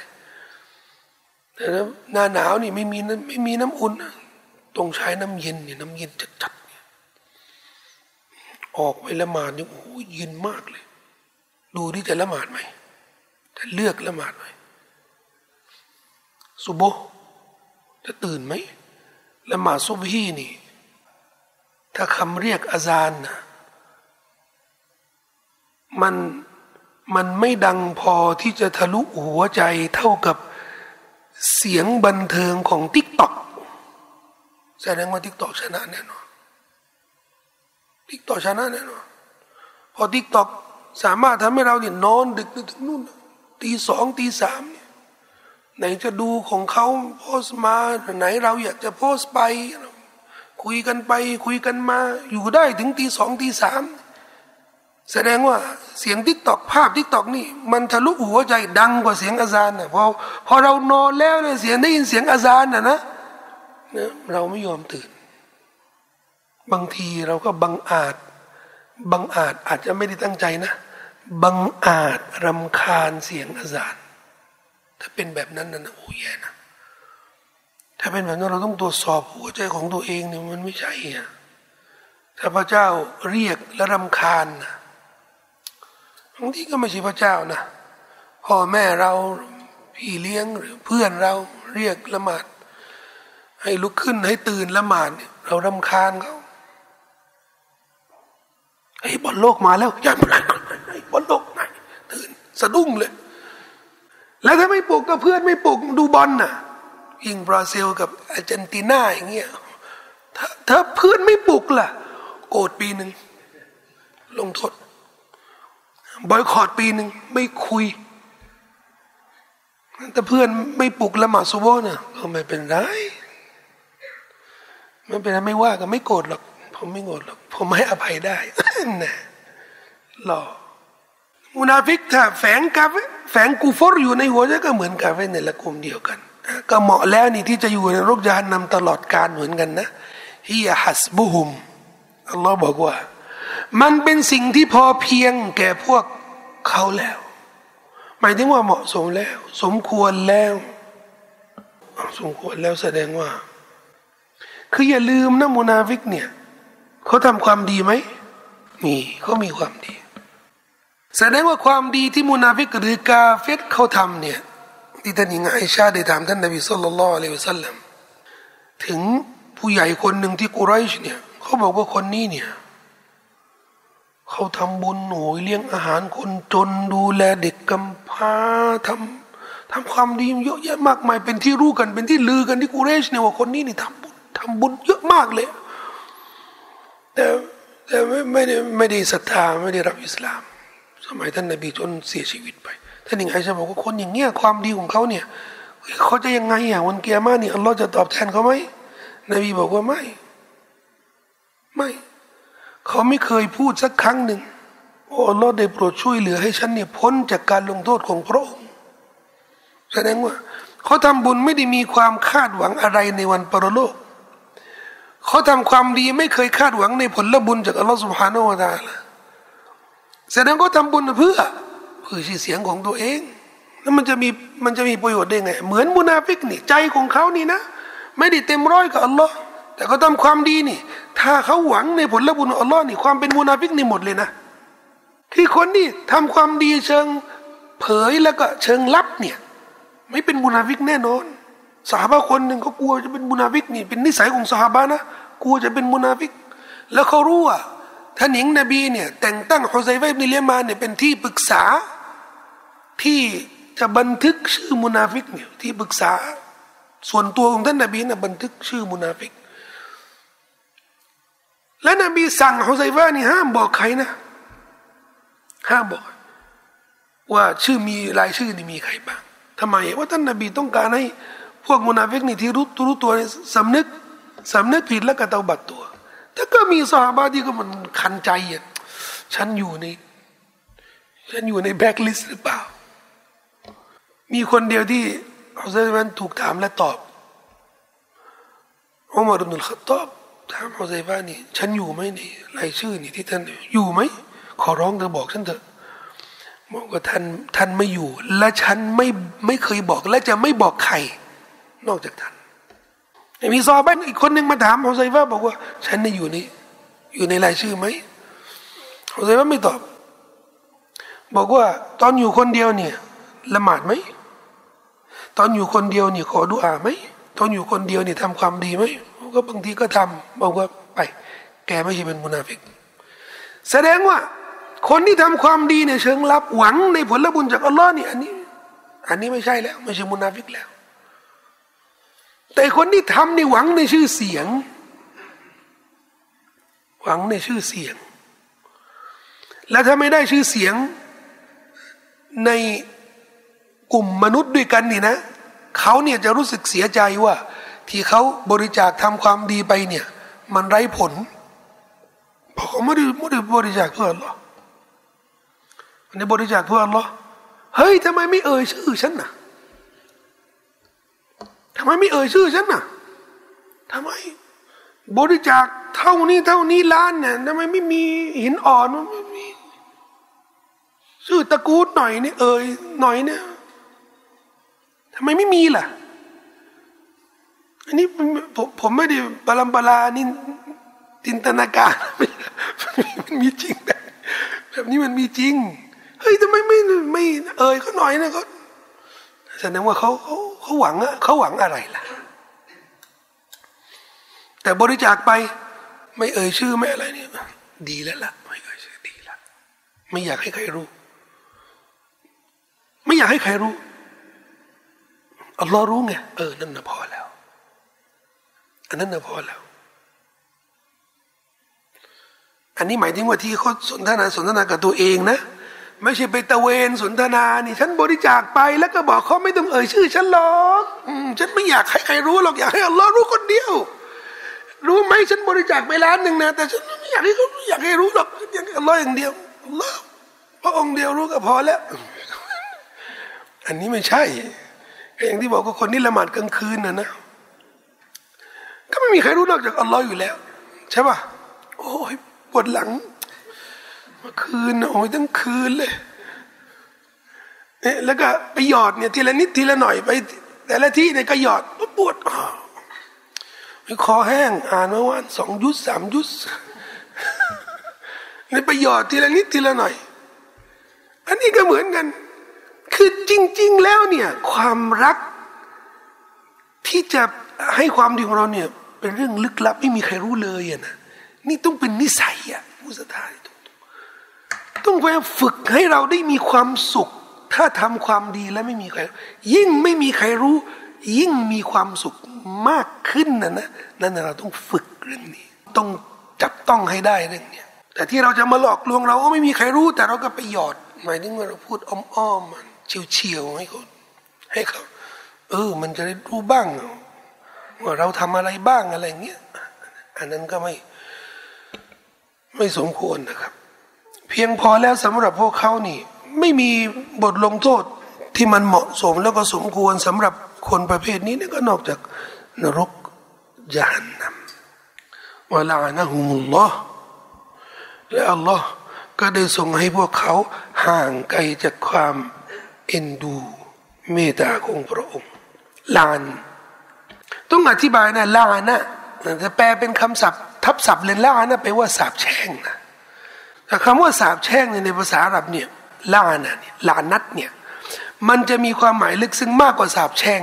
แต่หน้าหนาวนี่ไม่มีไม่มีน้ำอุ่นต้องใช้น้ำเย็นเนี่ยน้ำเย็นจัดๆออกไปละหมาดนี่โอ้ยเย็นมากเลย ดูที่จะละหมาดไหมจะเลือกละหมาดไหมสุโบจะตื่นไหมละหมาดซุบฮีนี่ ถ้าคำเรียกอาจารย์นะมันมันไม่ดังพอที่จะทะลุหัวใจเท่ากับเสียงบันเทิงของ TikTok แสดงว่า TikTok ชนะแน่นอน TikTok ชนะแน่นอนพอ TikTok สามารถทำให้เราเนี่ยนอนดึกถึงนู่นตีสองตีสามเนี่ยไหนจะดูของเขาโพสต์มาไหนเราอยากจะโพสต์ไป คุยกันไปคุยกันมา อยู่ได้ถึงตีสองตีสามแสดงว่าเสียง TikTok ภาพ TikTok นี่ มันทะลุหัวใจดังกว่าเสียงอาจารย์นะพอพอเรานอนแล้วเนี่ยเสียงได้ยินเสียงอาจารย์นะนะนะเราไม่ยอมตื่น บางทีเราก็บังอาจ บังอาจอาจจะไม่ได้ตั้งใจนะบังอาจรำคาญเสียงอาจารย์ถ้าเป็นแบบนั้นนะโอ้ยนะถ้าเป็นแบบนั้นเราต้องตรวจสอบหัวใจของตัวเองเนี่ยมันไม่ใช่อะถ้าพระเจ้าเรียกและรำคาญนะบางทีก็ไม่ใช่พระเจ้านะพ่อแม่เราพี่เลี้ยงหรือเพื่อนเราเรียกละหมาด ให้ลุกขึ้นให้ตื่นละหมาดเรารำคาญเขา ไอ้บอลโลกมาแล้วอย่ามาไอ้บอลโลกไหนตื่นสะดุ้งเลย แล้วถ้าไม่ปลุกก็เพื่อนไม่ปลุกดูบอลน่ะยิงบราซิลกับอาร์เจนตินาอย่างเงี้ยถ้าถ้าเพื่อนไม่ปลุกล่ะ โกรธปีหนึ่งลงโทษบอยคอรดปีหนึ่งไม่คุย แต่เพื่อนไม่ปลุกละหมาดซุโบเนี่ยก็ไม่เป็นไรไม่เป็นไรไม่ว่าก็ไม่โกรธหรอก ผมไม่โกรธหรอกผมให้อภัยได้นะหล่อมุนาฟิกถ้าแฝงกาเฟแฝงกูฟอร์อยู่ในหัวใจก็เหมือนกาเฟในละกลุ่มเดียวกัน ก็เหมาะแล้วนี่ที่จะอยู่ในนรกญะฮันนัมตลอดกาลเหมือนกันนะهي حسبهم อัลลอฮ์บอกว่า มันเป็นสิ่งที่พอเพียงแก่พวกเขาแล้ว หมายถึงว่าเหมาะสมแล้ว สมควรแล้ว สมควรแล้วแสดงว่า คืออย่าลืมนะมุนาฟิกเนี่ย เขาทำความดีไหมมีเขามีความดี แสดงว่าความดีที่มุนาฟิกหรือกาเฟรเขาทำเนี่ยที่ท่านหญิงไอชาได้ถามท่านนบีสุลต่านละอัลลอฮฺสัลลัมถึงผู้ใหญ่คนหนึ่งที่กุไรชเนี่ยเขาบอกว่าคนนี้เนี่ยเขาทำบุญหน่ยเลี้ยงอาหารคนจนดูแลเด็กกำพร้าทำทำความดีเยอะแยะมากมายเป็นที่รู้กันเป็นที่ลือกันที่กุเรชเนี่ยว่าคนนี้นี่ทำบุญทำบุญเยอะมากเลย แต่แต่ไม่ไม่ได้ไม่ได้ศรัทธาไม่ได้รับอิสลาม สมัยท่านนบีจนเสียชีวิตไปท่านหนึ่งไอชาบอกว่าคนอย่างเงี้ยความดีของเขาเนี่ยเขาจะยังไงอะวันเกียร์มาเนี่ยอัลลอฮ์จะตอบแทนเขาไหมนบีบอกว่าไม่ ไม่เขาไม่เคยพูดสักครั้งหนึ่งโอ้อัลลอฮ์ได้โปรดช่วยเหลือให้ฉันเนี่ยพ้นจากการลงโทษของพระองค์แสดงว่า เขาทำบุญไม่ได้มีความคาดหวังอะไรในวันปรโลก เขาทำความดีไม่เคยคาดหวังในผลบุญจากอัลลอฮฺสุบฮานาวะตาละแสดงเขาทำบุญเพื่อเพื่อชื่อเสียงของตัวเอง แล้วมันจะมีมันจะมีประโยชน์ได้ไง เหมือนมุนาฟิกนี่ ใจของเขานี่นะ ไม่ได้เต็มร้อยกับอัลลอฮ์แต่เขาทำความดีนี่ ถ้าเขาหวังในผลบุญของอัลลอฮ์นี่ความเป็นมุนาฟิกนี่หมดเลยนะที่คนนี่ทำความดีเปิดเผยแล้วก็เชิงลับเนี่ย ไม่เป็นมุนาฟิกแน่นอน ซอฮาบะฮ์คนหนึ่งเขากลัวจะเป็นมุนาฟิกนี่เป็นนิสัยของซอฮาบะฮ์นะกลัวจะเป็นมุนาฟิก แล้วเขารู้ว่าท่านหญิงนบีเนี่ยแต่งตั้งฮุซัยฟอิบนิเลียมานเนี่ยเป็นที่ปรึกษาที่จะบันทึกชื่อมุนาฟิกเนี่ยที่ปรึกษา ส่วนตัวของท่านนบีนะบันทึกชื่อมุนาฟิก และนบีสั่งฮุซัยฟานี่ห้ามบอกใครนะ ห้ามบอก ว่าชื่อมีรายชื่อนี่มีใครบ้างทำไมว่าท่านนบีต้องการให้ พวกมุนาฟิกนี่ที่รู้รู้ตัวสำนึกสำนึกผิดแล้วก็เตาบัดตัว แต่ก็มีสาบาที่ก็มันคันใจอะฉันอยู่ในฉันอยู่ในแบ็กลิสหรือเปล่า มีคนเดียวที่อัลซมันถูกถามและตอบอุมารอุนุลขตอบถามอัลซัยฟานี่ฉันอยู่ไหมนี่รายชื่อนี่ที่ท่านอยู่ไหมขอร้องเธอบอกฉันเถอะบอกว่าท่านท่านไม่อยู่ และฉันไม่ไม่เคยบอกและจะไม่บอกใคร นอกจากท่านมีซอบ้านอีกคนหนึ่งมาถามฮุซัยฟะบอกว่า ฉันนี่อยู่ในอยู่ในรายชื่อไหมฮุซัยฟะไม่ตอบ บอกว่า ตอนอยู่คนเดียวเนี่ย ละหมาดไหมตอนอยู่คนเดียวเนี่ยขอดุอาไหมตอนอยู่คนเดียวเนี่ยทำความดีไหมก็บางทีก็ทำบอกว่าไป แกไม่ใช่เป็นมุนาฟิก แสดงว่า คนที่ทำความดีเนี่ยเชิงลับหวังในผลบุญจากอัลลอฮ์นี่อันนี้ อันนี้ไม่ใช่แล้ว ไม่ใช่มุนาฟิกแล้ว แต่คนที่ทำในหวังในชื่อเสียง หวังในชื่อเสียง และถ้าไม่ได้ชื่อเสียง ในกลุ่มมนุษย์ด้วยกันนี่นะเขาเนี่ยจะรู้สึกเสียใจว่า ที่เขาบริจาคทำความดีไปเนี่ย มันไร้ผลเพราะเขาไม่ได้ไม่ได้บริจาคเพื่อหรอมันได้บริจาคเพื่อหรอเฮ้ยทำไมไม่เอ่ยชื่อฉันน่ะ ทำไมไม่เอ่ยชื่อฉันน่ะทำไม บริจาคเท่านี้เท่านี้ล้านเนี่ยทำไมไม่มีหินอ่อนไม่มีชื่อตะกูดหน่อยนี่เอ่ยหน่อยเนี่ยทำไมไม่มีล่ะ อันนี้ผมผมไม่ได้บาลัมบาลานี่จินตนาการมันมีจริงแบบนี้มันมีจริง เฮ้ยทำไมไม่ไม่เอ่ยเขาหน่อยนะเขาแสดงว่าเขาเขา เขาหวังอะเขาหวังอะไรล่ะ แต่บริจาคไป ไม่เอ่ยชื่อไม่อะไรเนี่ยดีแล้วล่ะไม่เอ่ยชื่อดีแล้วไม่อยากให้ใครรู้ ไม่อยากให้ใครรู้อัลลอฮ์รู้ไงเออนั่นน่ะพอแล้ว อันนั้นน่ะพอแล้ว อันนี้หมายถึงว่าที่เขาสนทนาสนทนากับตัวเองนะ ไม่ใช่ไปตะเวนสนทนานี่ฉันบริจาคไปแล้วก็บอกเขาไม่ต้องเอ่ยชื่อฉันหรอกฉันไม่อยากให้ใครรู้หรอกอยากให้อัลลอฮ์รู้คนเดียว รู้ไหมฉันบริจาคไปล้านหนึ่งนะแต่ฉันไม่อยากให้เขาอยากให้รู้หรอกอยากอัลลอฮ์อย่างเดียวอัลลอฮ์พระองค์เดียวรู้ก็พอแล้ว อันนี้ไม่ใช่อย่างที่บอกก็คนที่ละหมาดกลางคืนนะนะก็ไม่มีใครรู้นอกจากอัลลอฮ์อยู่แล้ว ใช่ป่ะโอ้ยปวดหลังเมื่อคืนโอ้ยทั้งคืนเลยเนี่ยแล้วก็ไปหยอดเนี่ยทีละนิดทีละหน่อยไป แต่ละที่เนี่ยก็หยอดปวดคอแห้งอ่านเมื่อวานสองยุสสามยุสเนี่ไปหยอดทีละนิดทีละหน่อย อันนี้ก็เหมือนกัน คือจริง ๆ แล้วเนี่ย ความรัก ที่จะให้ความดีของเราเนี่ย เป็นเรื่องลึกลับไม่มีใครรู้เลยอะนะนี่ต้องเป็นนิสัยอะผู้ศรัทธา ต้องพยายามฝึกให้เราได้มีความสุข ถ้าทำความดีแล้วไม่มีใคร ยิ่งไม่มีใครรู้ ยิ่งมีความสุขมากขึ้นนะนะนั่นเราต้องฝึกเรื่องนี้ ต้องจับต้องให้ได้เรื่องนี้แต่ที่เราจะมาหลอกลวงเราก็ไม่มีใครรู้ แต่เราก็ไปหยอดหมายถึงว่าเราพูดอ้อมๆมันเฉียวๆให้เขาให้เขาเออ มันจะได้รู้บ้างว่าเราทำอะไรบ้างอะไรเงี้ย อันนั้นก็ไม่ไม่สมควรนะครับ เพียงพอแล้วสำหรับพวกเขานี่ ไม่มีบทลงโทษที่มันเหมาะสมแล้วก็สมควรสำหรับคนประเภทนี้นี่ก็นอกจากนรกยานนำวะลานะฮุมุลลอฮ์และอัลลอฮ์ก็ได้ทรงให้พวกเขาห่างไกลจากความเอ็นดูเมตตาของพระองค์ลาน ต้องอธิบายนะลานะจะแปลเป็นคำศัพท์ ทับศัพท์เลยลานะแปลว่าสาบแช่งนะ แต่คำว่าสาบแช่งในภาษาอาหรับเนี่ยลานะเนี่ยลานัดเนี่ยมันจะมีความหมายลึกซึ้งมากกว่าสาบแช่ง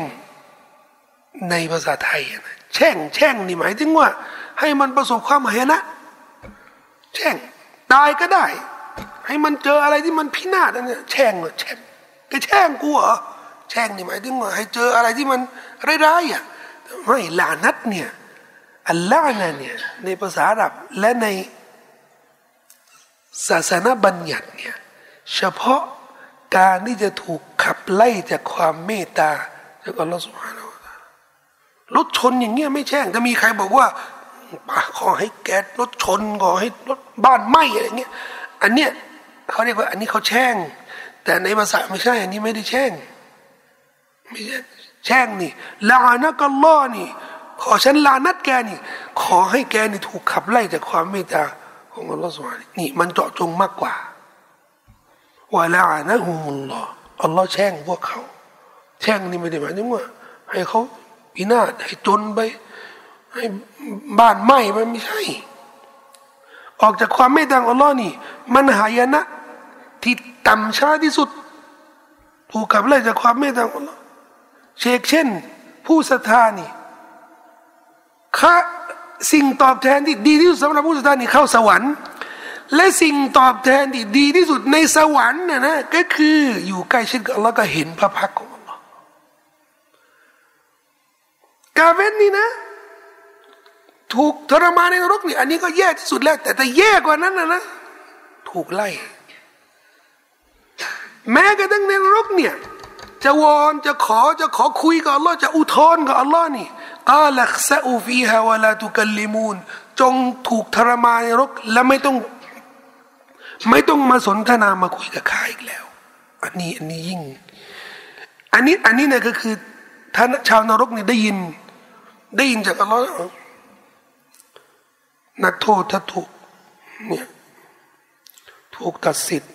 ในภาษาไทยนะแช่งแช่งนี่หมายถึงว่า ให้มันประสบความหายนะ แช่งตายก็ได้ ให้มันเจออะไรที่มันพินาศนั่นเนี่ยแช่งแช่งก็แช่งกูเหรอแช่งนี่หมายถึงว่าให้เจออะไรที่มันร้ายๆอะไม่ลานัดเนี่ยอัลลอฮ์เนี่ยในภาษาอาหรับและใน ศาสนาบัญญัติเนี่ยเฉพาะการที่จะถูกขับไล่จากความเมตตาจากอัลลอฮ์สุบฮานารถชนอย่างเงี้ยไม่แช่งจะมีใครบอกว่าขอให้แก๊สรถชนขอให้รถบ้านไหม้อะไรเงี้ยอันเนี้ยเขาเรียกว่าอันนี้เขาแช่ง แต่ในภาษาไม่ใช่ อันนี้ไม่ได้แช่งไม่ใช่แช่งนี่ลานะกัลลอนี่ ขอฉันลานัดแกนี่ ขอให้แกนี่ถูกขับไล่จากความเมตตา ของอัลลอฮฺสุบฮานี่มันเจาะจงมากกว่าวาลานะฮุมุลลอฮ์อัลลอฮ์แช่งพวกเขา แช่งนี่ไม่ได้หมายถึงว่า ให้เขาพินาศให้จนไป ให้บ้านไหม้ไปไม่ใช่ ออกจากความเมตตาองอัลลอฮ์นี่ มันหายนะ ที่ต่ำช้าที่สุด ถูกขับไล่จากความเมตตาของเราเชกเช่น ผู้ศรัทธานี่ค่า สิ่งตอบแทนที่ดีที่สุดสำหรับผู้ศรัทธานี่เข้าสวรรค์ และสิ่งตอบแทนที่ดีที่สุดในสวรรค์น่ะนะก็คืออยู่ใกล้ชิดกับอัลลอฮ์ก็เห็นพระพักของอัลลอฮ์กาเวนนี่นะถูกทรมานในนรกนี่อันนี้ก็แย่ที่สุดแล้ว แต่แต่แย่กว่านั้นนะนะถูกไล่ แม้กระทั่งในนรกเนี่ย จะวอนจะขอจะขอคุยกับอัลลอฮ์จะอุทธรณ์กับอัลลอฮ์นี่ อาลักซาอูฟีฮาวลาตุกัลลิมูนจงถูกทรมานรกและไม่ต้อง ไม่ต้องมาสนทนามาคุยกับข้าอีกแล้ว อันนี้อันนี้ยิ่ง อันนี้อันนี้เนี่ยก็คือท่านชาวนรกเนี่ยได้ยิน ได้ยินจากอัลลอฮ์นักโทษถ้าถูกเนี่ยถูกตัดสิทธิ์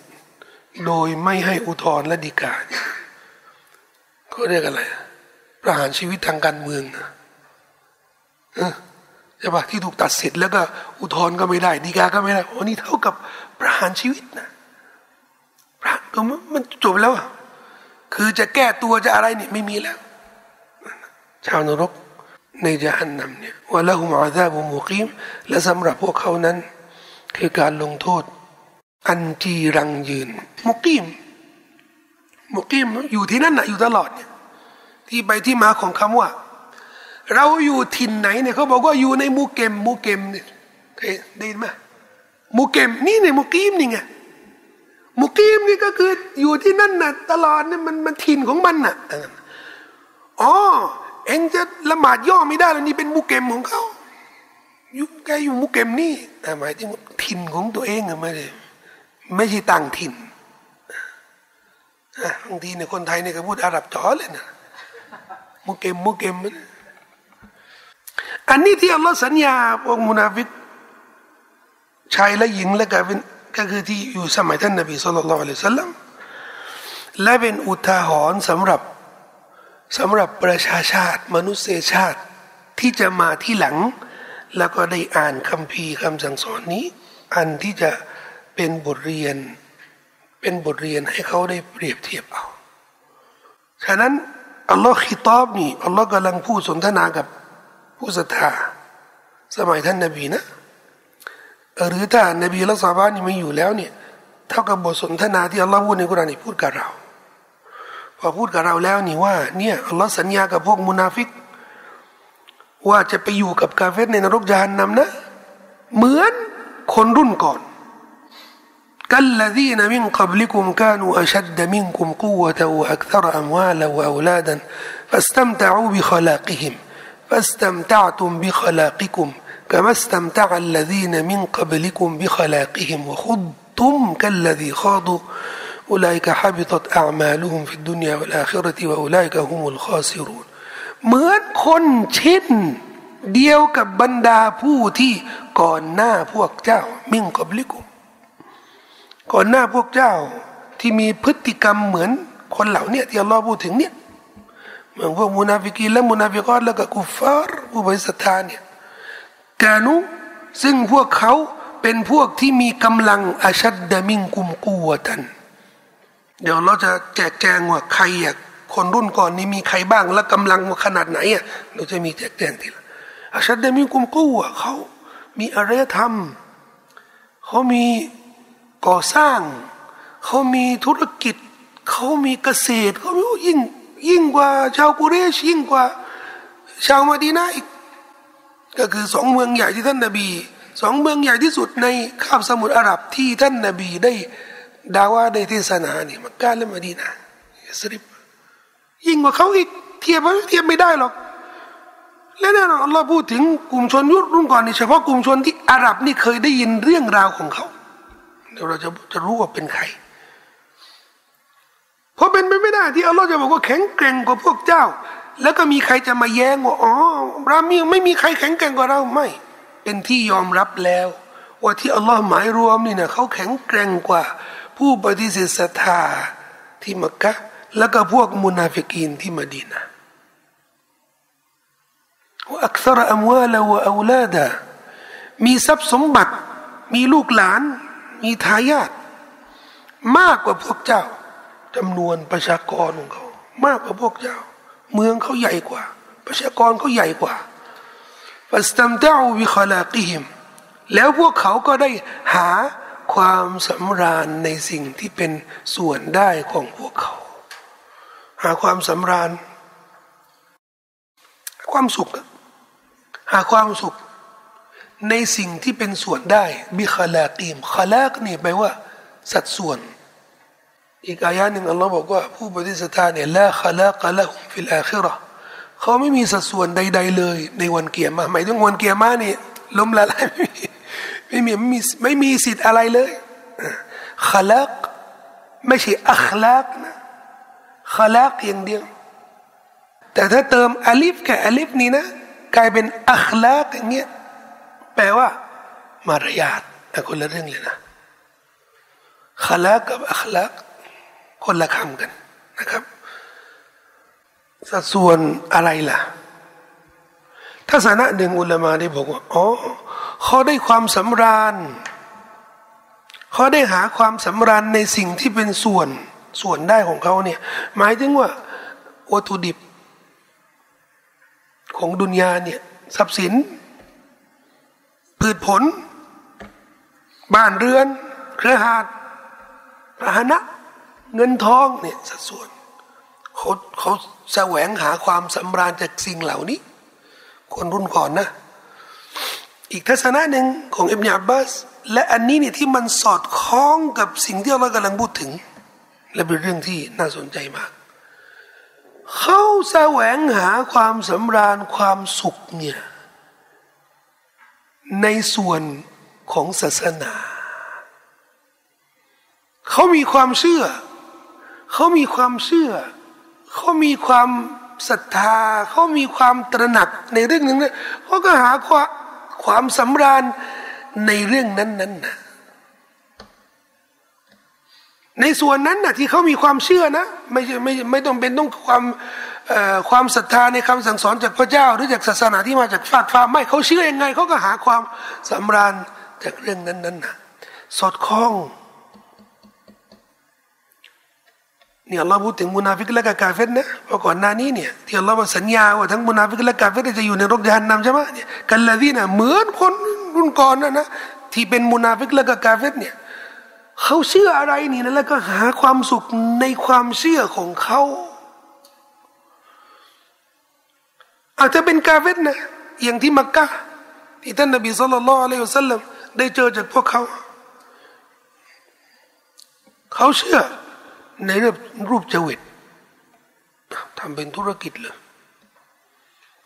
โดยไม่ให้อุทธรณ์และดีกาเนี่ยเขาเรียกอะไร ประหารชีวิตทางการเมืองนะ ใช่ปะที่ถูกตัดสิทธิ์แล้วก็อุทธรณ์ก็ไม่ได้ดีกาก็ไม่ได้โอ้นี่เท่ากับประหารชีวิตนะพระก็มันจบแล้วคือจะแก้ตัวจะอะไรเนี่ยไม่มีแล้ว ชาวนรกในจหันนำเนี่ยว่าละหุมอาซาบุมุกีมและสำหรับพวกเขานั้น คือการลงโทษ อันจีรังยืน มุกีม มุกีมอยู่ที่นั่นนะอยู่ตลอดเนี่ยที่ไปที่มาของคำว่า เราอยู่ถิ่นไหนเนี่ยเขาบอกว่าอยู่ในมูเกมมูเกมเนี่ยเคยได้ยินไหมมูเกมนี่เนี่ยมูกีมนี่ไงมุกีมนี่ก็คืออยู่ที่นั่นน่ะตลอดเนี่ยมันมันถิ่นของมันน่ะอ๋อเองจะละหมาดย่อไม่ได้แล้วนี่เป็นมุกเกมของเขาอยู่แกอยู่มุกเกมนี่แต่หมายถึงถิ่นของตัวเองอะไม่ได้ไม่ใช่ต่างถิ่นบางทีเนี่ยคนไทยเนี่ยก็พูดอาหรับจ๋อเลยนะมุกเกมมุกเกมมัน อันนี้ที่อัลลอฮ์สัญญาพวกมุนาฟิกชายและหญิงและก็เป็นก็คือที่อยู่สมัยท่านนบีสุลต่านละสัลลัมและเป็นอุทาหรณ์สำหรับสำหรับประชาชาติ มนุษยชาติที่จะมาที่หลัง แล้วก็ได้อ่านคำพีคำสั่งสอนนี้ อันที่จะเป็นบทเรียน เป็นบทเรียนให้เขาได้เปรียบเทียบเอา ฉะนั้นอัลลอฮ์คิตอบนี่อัลลอฮ์กำลังพูดสนทนากับ ผู้ศรัทธาสมัยท่านนบีนะหรือถ้านบีละซาบานี่ไม่อยู่แล้วเนี่ยเท่ากับบทสนทนาที่อัลลอฮ์พูดในกุรานี่พูดกับเรา พอพูดกับเราแล้วนี่ว่าเนี่ยอัลลอฮ์สัญญากับพวกมุนาฟิก ว่าจะไปอยู่กับกาเฟตในนรกจานนำนะ เหมือนคนรุ่นก่อน كالذين من قبلكم كانوا أشد منكم قوة وأكثر أموالا وأولادا فاستمتعوا بخلاقهم فاستمتعتم بخلاقكم كما استمتع الذين من قبلكم بخلاقهم وخضتم كالذي خاضوا أولئك حبطت أعمالهم في الدنيا والآخرة وأولئك هم الخاسرون เหมือนคนเช่นเดียวกับบรรดาผู้ที่ก่อนหน้าพวกเจ้ามิ่งกับลิกุมก่อนหน้าพวกเจ้าที่มีพฤติกรรมเหมือนคนเหล่านี้ที่อัลลอฮ์พูดถึงเนี่ย เหมือนพวกมุนาฟิกีนและมุนาฟิกอตแล้วก็กุฟาร์ผู้บริสุทธาเนี่ยكانواซึ่งพวกเขาเป็นพวกที่มีกำลังأشد منكم قوة เดี๋ยวเราจะแจกแจงว่าใครอะคนรุ่นก่อนนี้มีใครบ้าง และกำลังขนาดไหนอะเราจะมีแจกแจงทีละأشد منكم قوةเขามีอารยธรรม เขามีก่อสร้าง เขามีธุรกิจ เขามีเกษตร เขายิ่ง ยิ่งกว่าชาวกุเรชยิ่งกว่าชาวมาดีนาอีก ก็คือสองเมืองใหญ่ที่ท่านนาบีสองเมืองใหญ่ที่สุดในคาบสมุทรอาหรับที่ท่านนาบีได้ดาว่าได้เทศนาเนี่ยมักกะและมาดีนาสริบยิ่งกว่าเขาอีกเทียบเทียบไม่ได้หรอกและแน่นอนอัลลอฮ์พูดถึงกลุ่มชนยุครุ่นก่อนนี่เฉพาะกลุ่มชนที่อาหรับนี่เคยได้ยินเรื่องราวของเขาเดี๋ยวเราจะจะรู้ว่าเป็นใคร เพราะเป็นไปไม่ได้ที่อัลลอฮ์จะบอกว่าแข็งแกร่งกว่าพวกเจ้า แล้วก็มีใครจะมาแย้งว่าอ๋อรามีไม่มีใครแข็งแกร่งกว่าเราไม่ เป็นที่ยอมรับแล้ว ว่าที่อัลลอฮ์หมายรวมนี่นะเขาแข็งแกร่งกว่า ผู้ปฏิเสธศรัทธาที่มักกะแล้วก็พวกมุนาฟิกีนที่มดีนะว่าอักษรอัมวาลวะอูลาดามีทรัพย์สมบัติ มีลูกหลาน มีทายาทมากกว่าพวกเจ้า จำนวนประชากรของเขา มากกว่าพวกเจ้า เมืองเขาใหญ่กว่า ประชากรเขาใหญ่กว่าฟัสตัมเจ้าวิคลากิหิม แล้วพวกเขาก็ได้หาความสำราญในสิ่งที่เป็นส่วนได้ของพวกเขา หาความสำราญ ความสุข หาความสุข ในสิ่งที่เป็นส่วนได้ บิคลากีมคลากนี่แปลว่า สัดส่วน อีกอายะหนึ่งอัลลอฮ์บอกว่าผู้ปฏิเสธเนี่ยละขละกะละฮุมฟิลอาคิรอเขาไม่มีสัดส่วนใด ๆ เลย ในวันเกียรมาหมายถึงวันเกียรมานี่ล้มละลายไม่มีไม่มีไม่มีสิทธิ์อะไรเลยขลักไม่ใช่อัคลักนะขลักอย่างเดียว แต่ถ้าเติมอลิฟกับอลิฟนี่นะ กลายเป็นอัคลักอย่างเงี้ยแปลว่า มารยาทแต่คนละเรื่องเลยนะขลักกับอัคลัก คนละคำกันนะครับ สัดส่วนอะไรล่ะทัศนะหนึ่งอุลามาได้บอกว่าอ๋อเขาได้ความสำราญเขาได้หาความสำราญในสิ่งที่เป็นส่วนส่วนได้ของเขาเนี่ยหมายถึงว่าวัตถุดิบ ของดุนยาเนี่ยทรัพย์สิน พืชผล บ้านเรือน เครือข่ายพาหนะ เงินทองเนี่ยสัดส่วนเขาเขาแสวงหาความสำราญจากสิ่งเหล่านี้ คนรุ่นก่อนนะ อีกทัศนะหนึ่งของอิบนาอับบาสและอันนี้เนี่ยที่มันสอดคล้องกับสิ่งที่เรากำลังพูดถึง และเป็นเรื่องที่น่าสนใจมากเขาแสวงหาความสำราญความสุขเนี่ยในส่วนของศาสนา เขามีความเชื่อ เขามีความเชื่อ เขามีความศรัทธา เขามีความตระหนักในเรื่องหนึ่งเนี่ยเขาก็หาความความสำราญในเรื่องนั้นนั้นนะในส่วนนั้นนะที่เขามีความเชื่อนะไม่ไม่ไม่ต้องเป็นต้องความความศรัทธาในคำสั่งสอนจากพระเจ้า หรือจากศาสนาที่มาจากฟากฟ้าไม่เขาเชื่อยังไงเขาก็หาความสำราญจากเรื่องนั้นนั้นนะสอดคล้อง เนี่ยเราพูดถึงมุนาฟิกและกาเฟรนะเพราะก่อนหน้านี้เนี่ยที่เรามาสัญญาว่าทั้งมุนาฟิกและกาเฟรจะอยู่ในนรกญะฮันนัมใช่ไหมเนี่ยกันละที่น่ะเหมือนคนรุ่นก่อนนะนะที่เป็นมุนาฟิกและกาเฟรเนี่ยเขาเชื่ออะไรนี่นะแล้วก็หาความสุขในความเชื่อของเขาอาจจะเป็นกาเฟรนะอย่างที่มักกะที่ท่านนบีصلى الله عليه وسلمได้เจอจากพวกเขา เขาเชื่อ ในรูปรูปจวิตทำเป็นธุรกิจเลย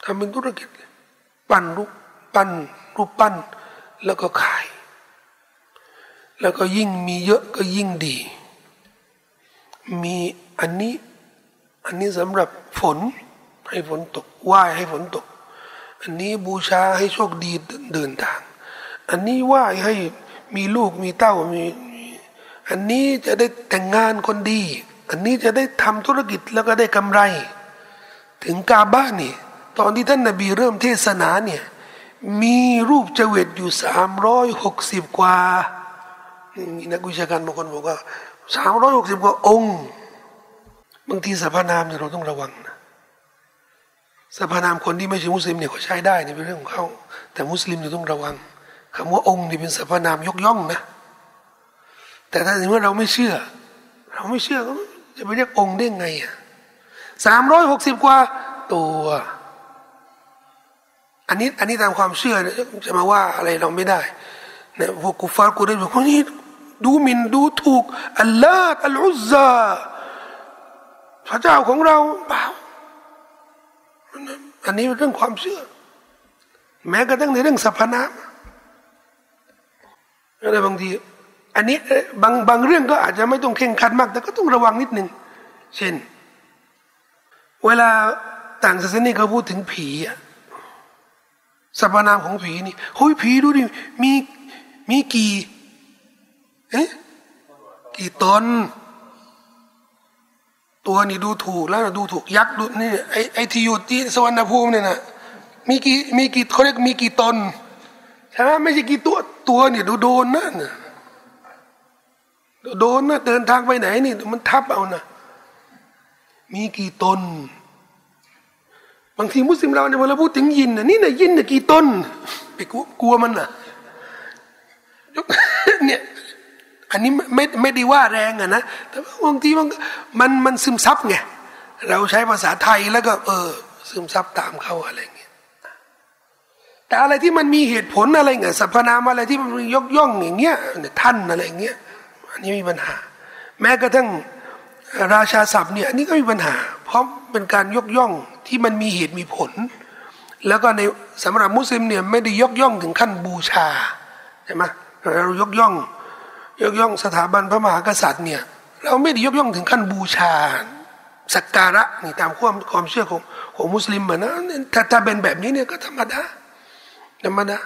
ทำเป็นธุรกิจเลยปั้นรูปปั้นรูปปั้นแล้วก็ขาย แล้วก็ยิ่งมีเยอะก็ยิ่งดี มีอันนี้อันนี้สำหรับฝนให้ฝนตกไหว้ให้ฝนตก อันนี้บูชาให้โชคดีเดินทาง อันนี้ไหว้ให้มีลูกมีเต้ามี อันนี้จะได้แต่งงานคนดี อันนี้จะได้ทำธุรกิจแล้วก็ได้กำไร ถึงกาบ้านนี่ตอนที่ท่านนาบีเริ่มเทศนาเนี่ยมีรูปเจวิตอยู่สามร้อยหกสิบกว่ามีนักวิชาการบางคนบอกว่าสามร้อยหกสิบกว่าองค์บางทีสรรพนามเนี่ยเราต้องระวังนะสรรพนามคนที่ไม่ใช่มุสลิมเนี่ยเขาใช้ได้เนี่ยเป็นเรื่องของเขาแต่มุสลิมเนี่ยต้องระวังคำว่าองค์นี่เป็นสรรพนามยกย่องนะ แต่ถ้าสมมติเราไม่เชื่อ เราไม่เชื่อจะไปเรียกองค์ได้ไงอะสามร้อยหกสิบกว่าตัว อันนี้อันนี้ตามความเชื่อจะมาว่าอะไรเราไม่ได้เนี่ยพวกกุฟาร์กูได้บอกว่านี่ดูหมินดูถูกอัลลอฮ์อัลอุซซาพระเจ้าของเราเปล่าอันนี้เรื่องความเชื่อ แม้กระทั่งในเรื่องสรรพนามอะไรบางที อันนี้บางบางเรื่องก็อาจจะไม่ต้องเข่งขัดมาก แต่ก็ต้องระวังนิดหนึ่งเช่น เวลาต่างศาสนาเขาพูดถึงผีอะสรรพนามของผีนี่เฮ้ยผีดูดิมีมีกี่เอ๊ะกี่ตน ตัวนี่ดูถูกแล้วนะดูถูกยักษ์ดูนี่ไอไอที่อยู่ที่สวรรณภูมิเนี่ยนะมีกี่มีกี่เขาเรียกมีกี่ตนใช่ไหมไม่ใช่กี่ตัวตัวเนี่ยดูโดนนะเนี่ย โดนนะเดินทางไปไหนนี่มันทับเอานะมีกี่ตน บางทีมุสลิมเราเนี่ยเวลาพูดถึงยินนะนี่นะยินนะกี่ตนไปกลัวมันนะเนี่ยอันนี้ไม่ไม่ได้ว่าแรงอะนะแต่บางทีมันมันมันซึมซับไงเราใช้ภาษาไทยแล้วก็ เออ ซึมซับตามเขาอะไรเงี้ยแต่อะไรที่มันมีเหตุผลอะไรเงี้ยสรรพนามอะไรที่มันยกย่องอย่างเงี้ยท่านอะไรเงี้ย อันนี้มีปัญหา แม้กระทั่งราชาศัพท์เนี่ยอันนี้ก็มีปัญหา เพราะเป็นการยกย่องที่มันมีเหตุมีผล แล้วก็ในสำหรับมุสลิมเนี่ยไม่ได้ยกย่องถึงขั้นบูชาใช่ไหมเรายกย่อง ยกย่องสถาบันพระมหากษัตริย์เนี่ยเราไม่ได้ยกย่องถึงขั้นบูชาสักการะนี่ตามความความเชื่อของของมุสลิมเหมือนนะถ้าถ้าเป็นแบบนี้เนี่ยก็ธรรมดาธรรมดา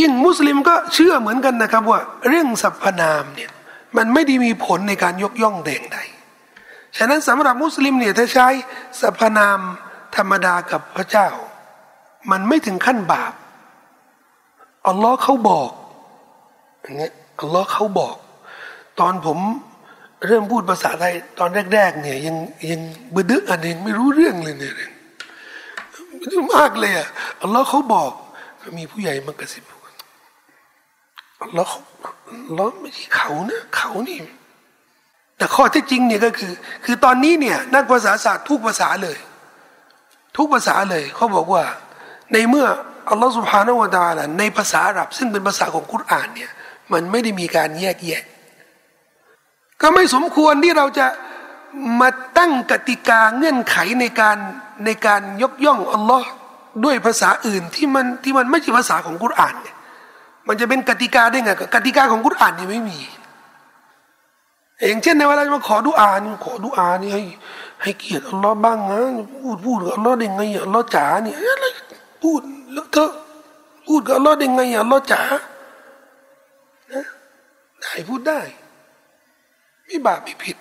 ยิ่งมุสลิมก็เชื่อเหมือนกันนะครับว่าเรื่องสรรพนามเนี่ยมันไม่ได้มีผลในการยกย่องแดงใด ฉะนั้นสำหรับมุสลิมเนี่ยถ้าใช้สรรพนามธรรมดากับพระเจ้า มันไม่ถึงขั้นบาปอัลลอฮ์เขาบอกอย่างเงี้ยอัลลอฮ์เขาบอก ตอนผมเริ่มพูดภาษาไทยตอนแรก ๆ เนี่ย ยังยังบึดึกอันเองไม่รู้เรื่องเลยเนี่ยมากเลยอะอัลลอฮ์เขาบอกมีผู้ใหญ่มากระซิบ ลลอฮ์อัลลอไม่ใช่เขานะเขานี่ แต่ข้อที่จริงเนี่ยก็คือ คือตอนนี้เนี่ย นักภาษาศาสตร์ทุกภาษาเลย ทุกภาษาเลยเขาบอกว่า ในเมื่ออัลลอฮ์สุบฮานาวะตาละในภาษาอาหรับ ซึ่งเป็นภาษาของกุรอานเนี่ย มันไม่ได้มีการแยกแยะ ก็ไม่สมควรที่เราจะมาตั้งกติกาเงื่อนไขในการในการยกย่องอัลลอฮ์ด้วยภาษาอื่นที่มันที่มันไม่ใช่ภาษาของกุรอานเนี่ย มันจะเป็นกติกาได้ไงกติกาของกุรอานนี่ไม่มีอย่างเช่นในเวลามาขอดุอานี่ขอดุอานี่ให้ให้เกียรติอัลลอฮ์บ้างนะพูดพูดกับอัลลอฮ์ได้ไงอัลลอฮ์จ๋าเนี่ยอะไรพูดแล้วเธอพูดกับอัลลอฮ์ได้ไงอัลลอฮ์จ๋านะได้พูดได้ ไม่บาปไม่ผิด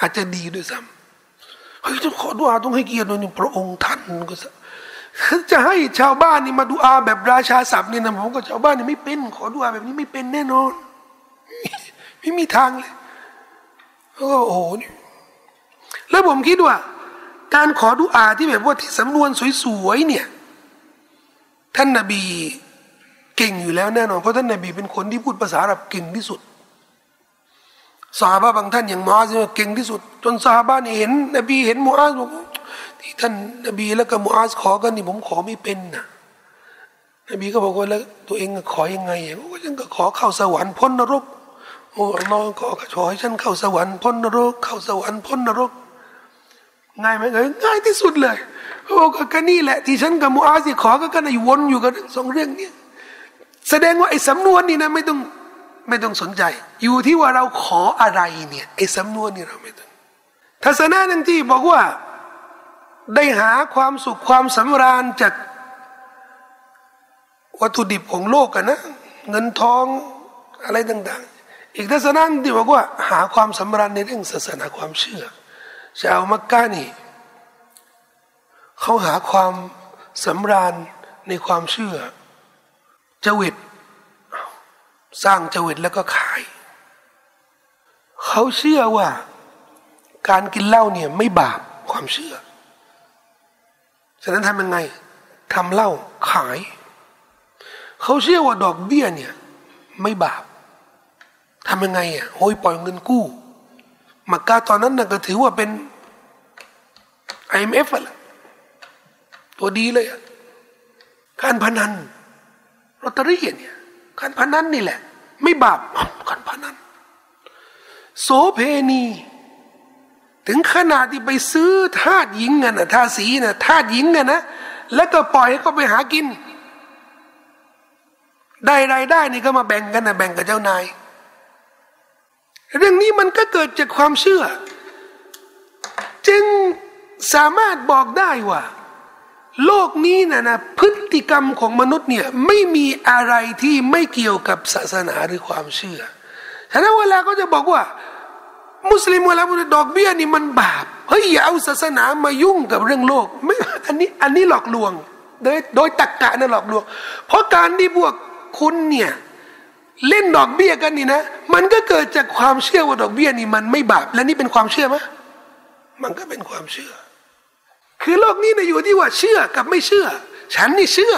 อาจจะดีด้วยซ้ำเฮ้ยต้องขอดุอาต้องให้เกียรติหน่อยพระองค์ท่านก็ จะให้ชาวบ้านนี่มาดูอาแบบราชาศัพท์นี่นะผมก็ชาวบ้านนี่ไม่เป็น ขอดูอาแบบนี้ไม่เป็นแน่นอน ไม่มีทางเลยโอ้โหนี่แล้วผมคิดว่า การขอดุอาที่แบบว่าที่สำนวนสวยๆเนี่ย ท่านนาบีเก่งอยู่แล้วแน่นอนเพราะท่านนาบีเป็นคนที่พูดภาษาอาหรับเก่งที่สุดสาบะบางท่านอย่างมอาซเก่งที่สุด จนสาบะนี่เห็น นบีเห็นมูอาซบอก ที่ท่านนบีแล้วก็มูอาซขอกันนี่ผมขอไม่เป็นนะนบีก็บอกว่าแล้วตัวเองขอยังไงว่าฉันก็ขอเข้าสวรรค์พ้นนรกโอ้อัลอฮ์ก็ขอให้ฉันเข้าสวรรค์พ้นนรก เข้าสวรรค์พ้นนรก ง่ายไหมง่ายที่สุดเลยโอ้ก็นี่แหละ ที่ฉันกับมูอาซขอก็กันอยู่วนอยู่กันสองเรื่องนี้แสดงว่าไอ้สำนวนนี่นะไม่ต้องไม่ต้องสนใจ อยู่ที่ว่าเราขออะไรเนี่ยไอ้สำนวนนี่เราไม่ต้องทัศนะหนึ่งที่บอกว่า ได้หาความสุขความสำราญจากวัตถุดิบของโลกกันนะ เงินทองอะไรต่าง ๆ อีกทัศนะที่บอกว่าหาความสำราญในเรื่องศาสนาความเชื่อ ชาวมักกะนี่เขาหาความสำราญในความเชื่อจวิต สร้างจวิตแล้วก็ขาย เขาเชื่อว่า การกินเหล้าเนี่ยไม่บาปความเชื่อ ฉะนั้นทำยังไงทำเหล้าขาย เขาเชื่อว่าดอกเบี้ยเนี่ย ไม่บาปทำยังไงอะโอยปล่อยเงินกู้มักกาตอนนั้นน่ะก็ถือว่าเป็น IMF อะตัวดีเลยอะการพนันลอตเตอรี่เนี่ยการพนันนี่แหละ ไม่บาปการพนัน โสเพณี ถึงขนาดที่ไปซื้อทาสหญิงกันนะทาสีนะทาสหญิงกันนะแล้วก็ปล่อยให้เขาไปหากิน ได้รายได้นี่ก็มาแบ่งกันนะแบ่งกับเจ้านาย เรื่องนี้มันก็เกิดจากความเชื่อ จึงสามารถบอกได้ว่า โลกนี้นะนะพฤติกรรมของมนุษย์เนี่ยไม่มีอะไรที่ไม่เกี่ยวกับศาสนาหรือความเชื่อฉะนั้นเวลาก็จะบอกว่า มุสลิมเวลาพูดดอกเบี้ยนี่มันบาปเฮ้ยอย่าเอาศาสนามายุ่งกับเรื่องโลกไม่อันนี้อันนี้หลอกลวง โดยโดยตักกะนะหลอกลวง เพราะการที่พวกคุณเนี่ยเล่นดอกเบี้ยกันนี่นะ มันก็เกิดจากความเชื่อว่าดอกเบี้ยนี่มันไม่บาปและนี่เป็นความเชื่อไหมมันก็เป็นความเชื่อ คือโลกนี้นะอยู่ที่ว่าเชื่อกับไม่เชื่อ ฉันนี่เชื่อ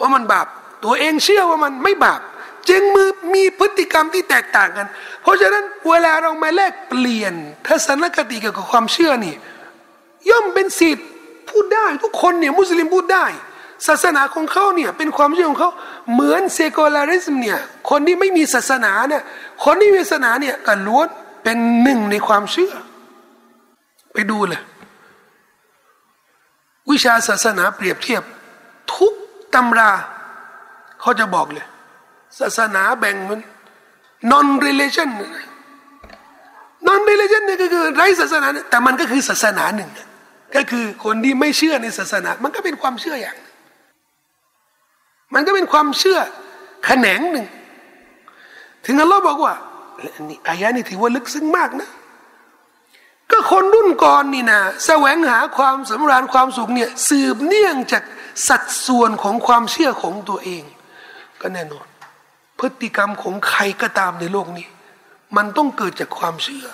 ว่ามันบาป ตัวเองเชื่อว่ามันไม่บาป จึงมือมีพฤติกรรมที่แตกต่างกัน เพราะฉะนั้นเวลาเรามาแลกเปลี่ยนทัศนคติเกี่ยวกับความเชื่อนี่ ย่อมเป็นสิทธิ์พูดได้ทุกคนเนี่ยมุสลิมพูดได้ ศาสนาของเขาเนี่ยเป็นความเชื่อของเขาเหมือนเซโกลาริสมเนี่ยคนที่ไม่มีศาสนาเนี่ยคนที่มีศาสนาเนี่ยก็ล้วนเป็นหนึ่งในความเชื่อ ไปดูเลยวิชาศาสนาเปรียบเทียบ ทุกตำราเขาจะบอกเลย ศาสนาแบ่งมัน non religion non religion นี่ก็คือไรศาสนา แต่มันก็คือศาสนาหนึ่ง ก็คือคนที่ไม่เชื่อในศาสนา มันก็เป็นความเชื่ออย่าง มันก็เป็นความเชื่อแขนงหนึ่ง ถึงอัลลอฮ์บอกว่านี่อายะนี่ถือว่าลึกซึ้งมากนะก็คนรุ่นก่อนนี่นะแสวงหาความสำราญความสุขเนี่ยสืบเนื่องจากสัดส่วนของความเชื่อของตัวเอง ก็แน่นอน พฤติกรรมของใครก็ตามในโลกนี้ มันต้องเกิดจากความเชื่อ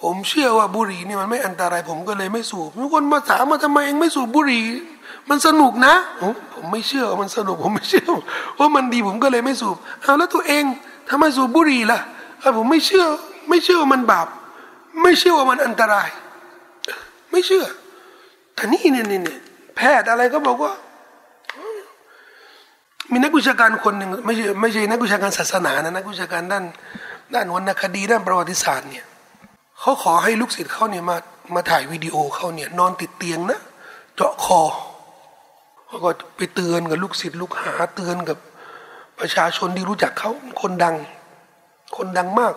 ผมเชื่อว่าบุหรี่นี่มันไม่อันตราย ผมก็เลยไม่สูบมีคนมาถามมาทำไมเองไม่สูบบุหรี่ มันสนุกนะ ผมไม่เชื่อว่ามันสนุกผมไม่เชื่อว่ามันดีผมก็เลยไม่สูบเอาแล้วตัวเองทำไมสูบบุหรี่ล่ะผมไม่เชื่อ ไม่เชื่อว่ามันบาป ไม่เชื่อว่ามันอันตราย ไม่เชื่อแต่นี่เนี่ยเนี่ยแพทย์อะไรก็บอกว่า มีนักวิชาการคนหนึ่งไม่ใช่ไม่ใช่นักวิชาการศาสนานะนักวิชาการด้านด้านวรรณคดีด้านประวัติศาสตร์เนี่ยเขาขอให้ลูกศิษย์เขาเนี่ยมามาถ่ายวิดีโอเขาเนี่ยนอนติดเตียงนะเจาะคอเขาก็ไปเตือนกับลูกศิษย์ลูกหาเตือนกับประชาชนที่รู้จักเขาคนดัง คนดังมาก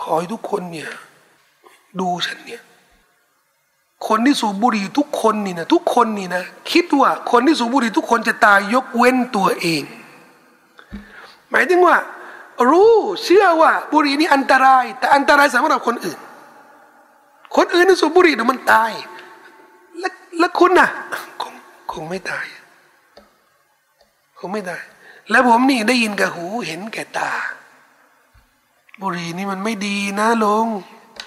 ขอให้ทุกคนเนี่ย ดูฉันเนี่ย คนที่สูบบุหรี่ทุกคนนี่นะทุกคนนี่นะคิดว่าคนที่สูบบุหรี่ทุกคนจะตายยกเว้นตัวเอง หมายถึงว่า รู้เชื่อว่าบุหรี่นี่อันตราย แต่อันตรายสำหรับคนอื่น คนอื่นที่สูบบุหรี่เดี๋ยวมันตาย แล้วแล้วคุณน่ะคงคงไม่ตายคงไม่ตายแล้วผมนี่ได้ยินกับหูเห็นแก่ตา บุหรี่นี่มันไม่ดีนะลง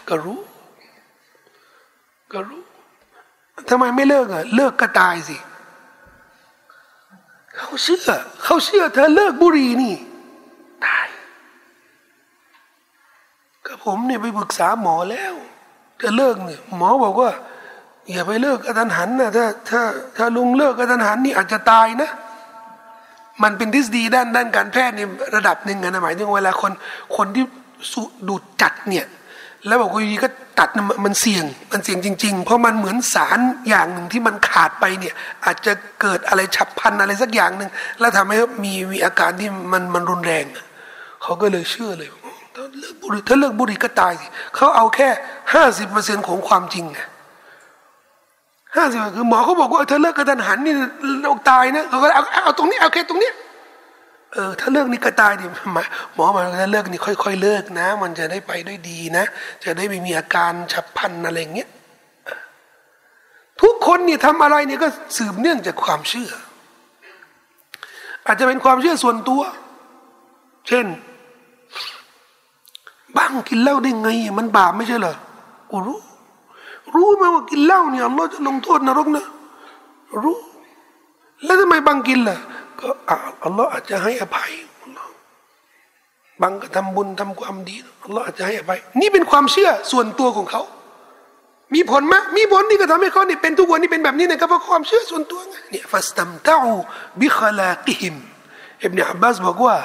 ก็รู้ก็รู้ ทำไมไม่เลิกอะเลิกก็ตายสิเขาเชื่อเขาเชื่อเธอเลิกบุหรี่นี่ ตาย ก็ผมเนี่ยไปปรึกษาหมอแล้วจะเลิกเนี่ยหมอบอกว่า อย่าไปเลิกกระทันหันนะถ้าถ้าถ้าลุงเลิกกระทันหันนี่อาจจะตายนะ มันเป็นทฤษฎีด้านด้านการแพทย์ในระดับหนึ่งนะหมายถึงเวลาคนคนที่สูดูดจัดเนี่ย แล้วบอกว่าอยู่ดีก็ตัดมันเสี่ยงมันเสี่ยงจริง ๆ เพราะมันเหมือนสารอย่างหนึ่งที่มันขาดไปเนี่ย อาจจะเกิดอะไรฉับพันอะไรสักอย่างหนึ่งแล้วทำให้มีมีอาการที่มันมันรุนแรงเขาก็เลยเชื่อเลยถ้าเลิกบุหรี่ถ้าเลิกบุหรี่ก็ตายสิเขาเอาแค่ห้าสิบเปอร์เซ็นของความจริงไงห้าสิบคือหมอเขาบอกว่าเธอเลิกกระทันหันนี่เราตายนะเขาก็เอาเอาตรงนี้เอาแค่ตรงนี้ เออถ้าเลิกนี่ก็ตายดิหมอมาถ้าเลิกนี่ค่อย ๆ เลิกนะ มันจะได้ไปด้วยดีนะ จะได้ไม่มีอาการฉับพลันอะไรเงี้ยทุกคนนี่ทำอะไรเนี่ยก็สืบเนื่องจากความเชื่อ อาจจะเป็นความเชื่อส่วนตัว เช่นบ้างกินเหล้าได้ไง มันบาปไม่ใช่เหรอกูรู้ รู้ไหมว่ากินเหล้าเนี่ยอัลลอฮ์จะลงโทษนรกนะรู้ แล้วทำไมบางกินล่ะ ก็อัลลอฮ์อาจจะให้อภัยบางก็ทำบุญทำความดีอัลลอฮ์อาจจะให้อภัยนี่เป็นความเชื่อส่วนตัวของเขา มีผลไหมมีผลที่ก็ทำให้เขาเนี่ยเป็นทุกวันนี้เป็นแบบนี้เนะครับเพราะความเชื่อส่วนตัวไงเนี่ยฟัสตัมตาอูบิคลากิฮิมอิบเนอับบาสบอกว่า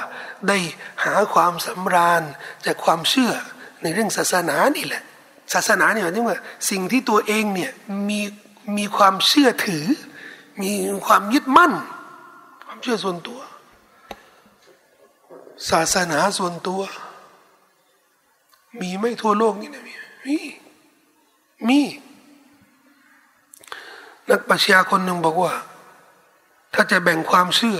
ได้หาความสำราญจากความเชื่อในเรื่องศาสนานี่แหละ ศาสนาเนี่ยหมายถึงว่าสิ่งที่ตัวเองเนี่ยมีมีความเชื่อถือ มีความยึดมั่น เชื่อส่วนตัว ศาสนาส่วนตัว มีไม่ทั่วโลกนี่นะมีมีมี นักปรัชญาคนหนึ่งบอกว่า ถ้าจะแบ่งความเชื่อ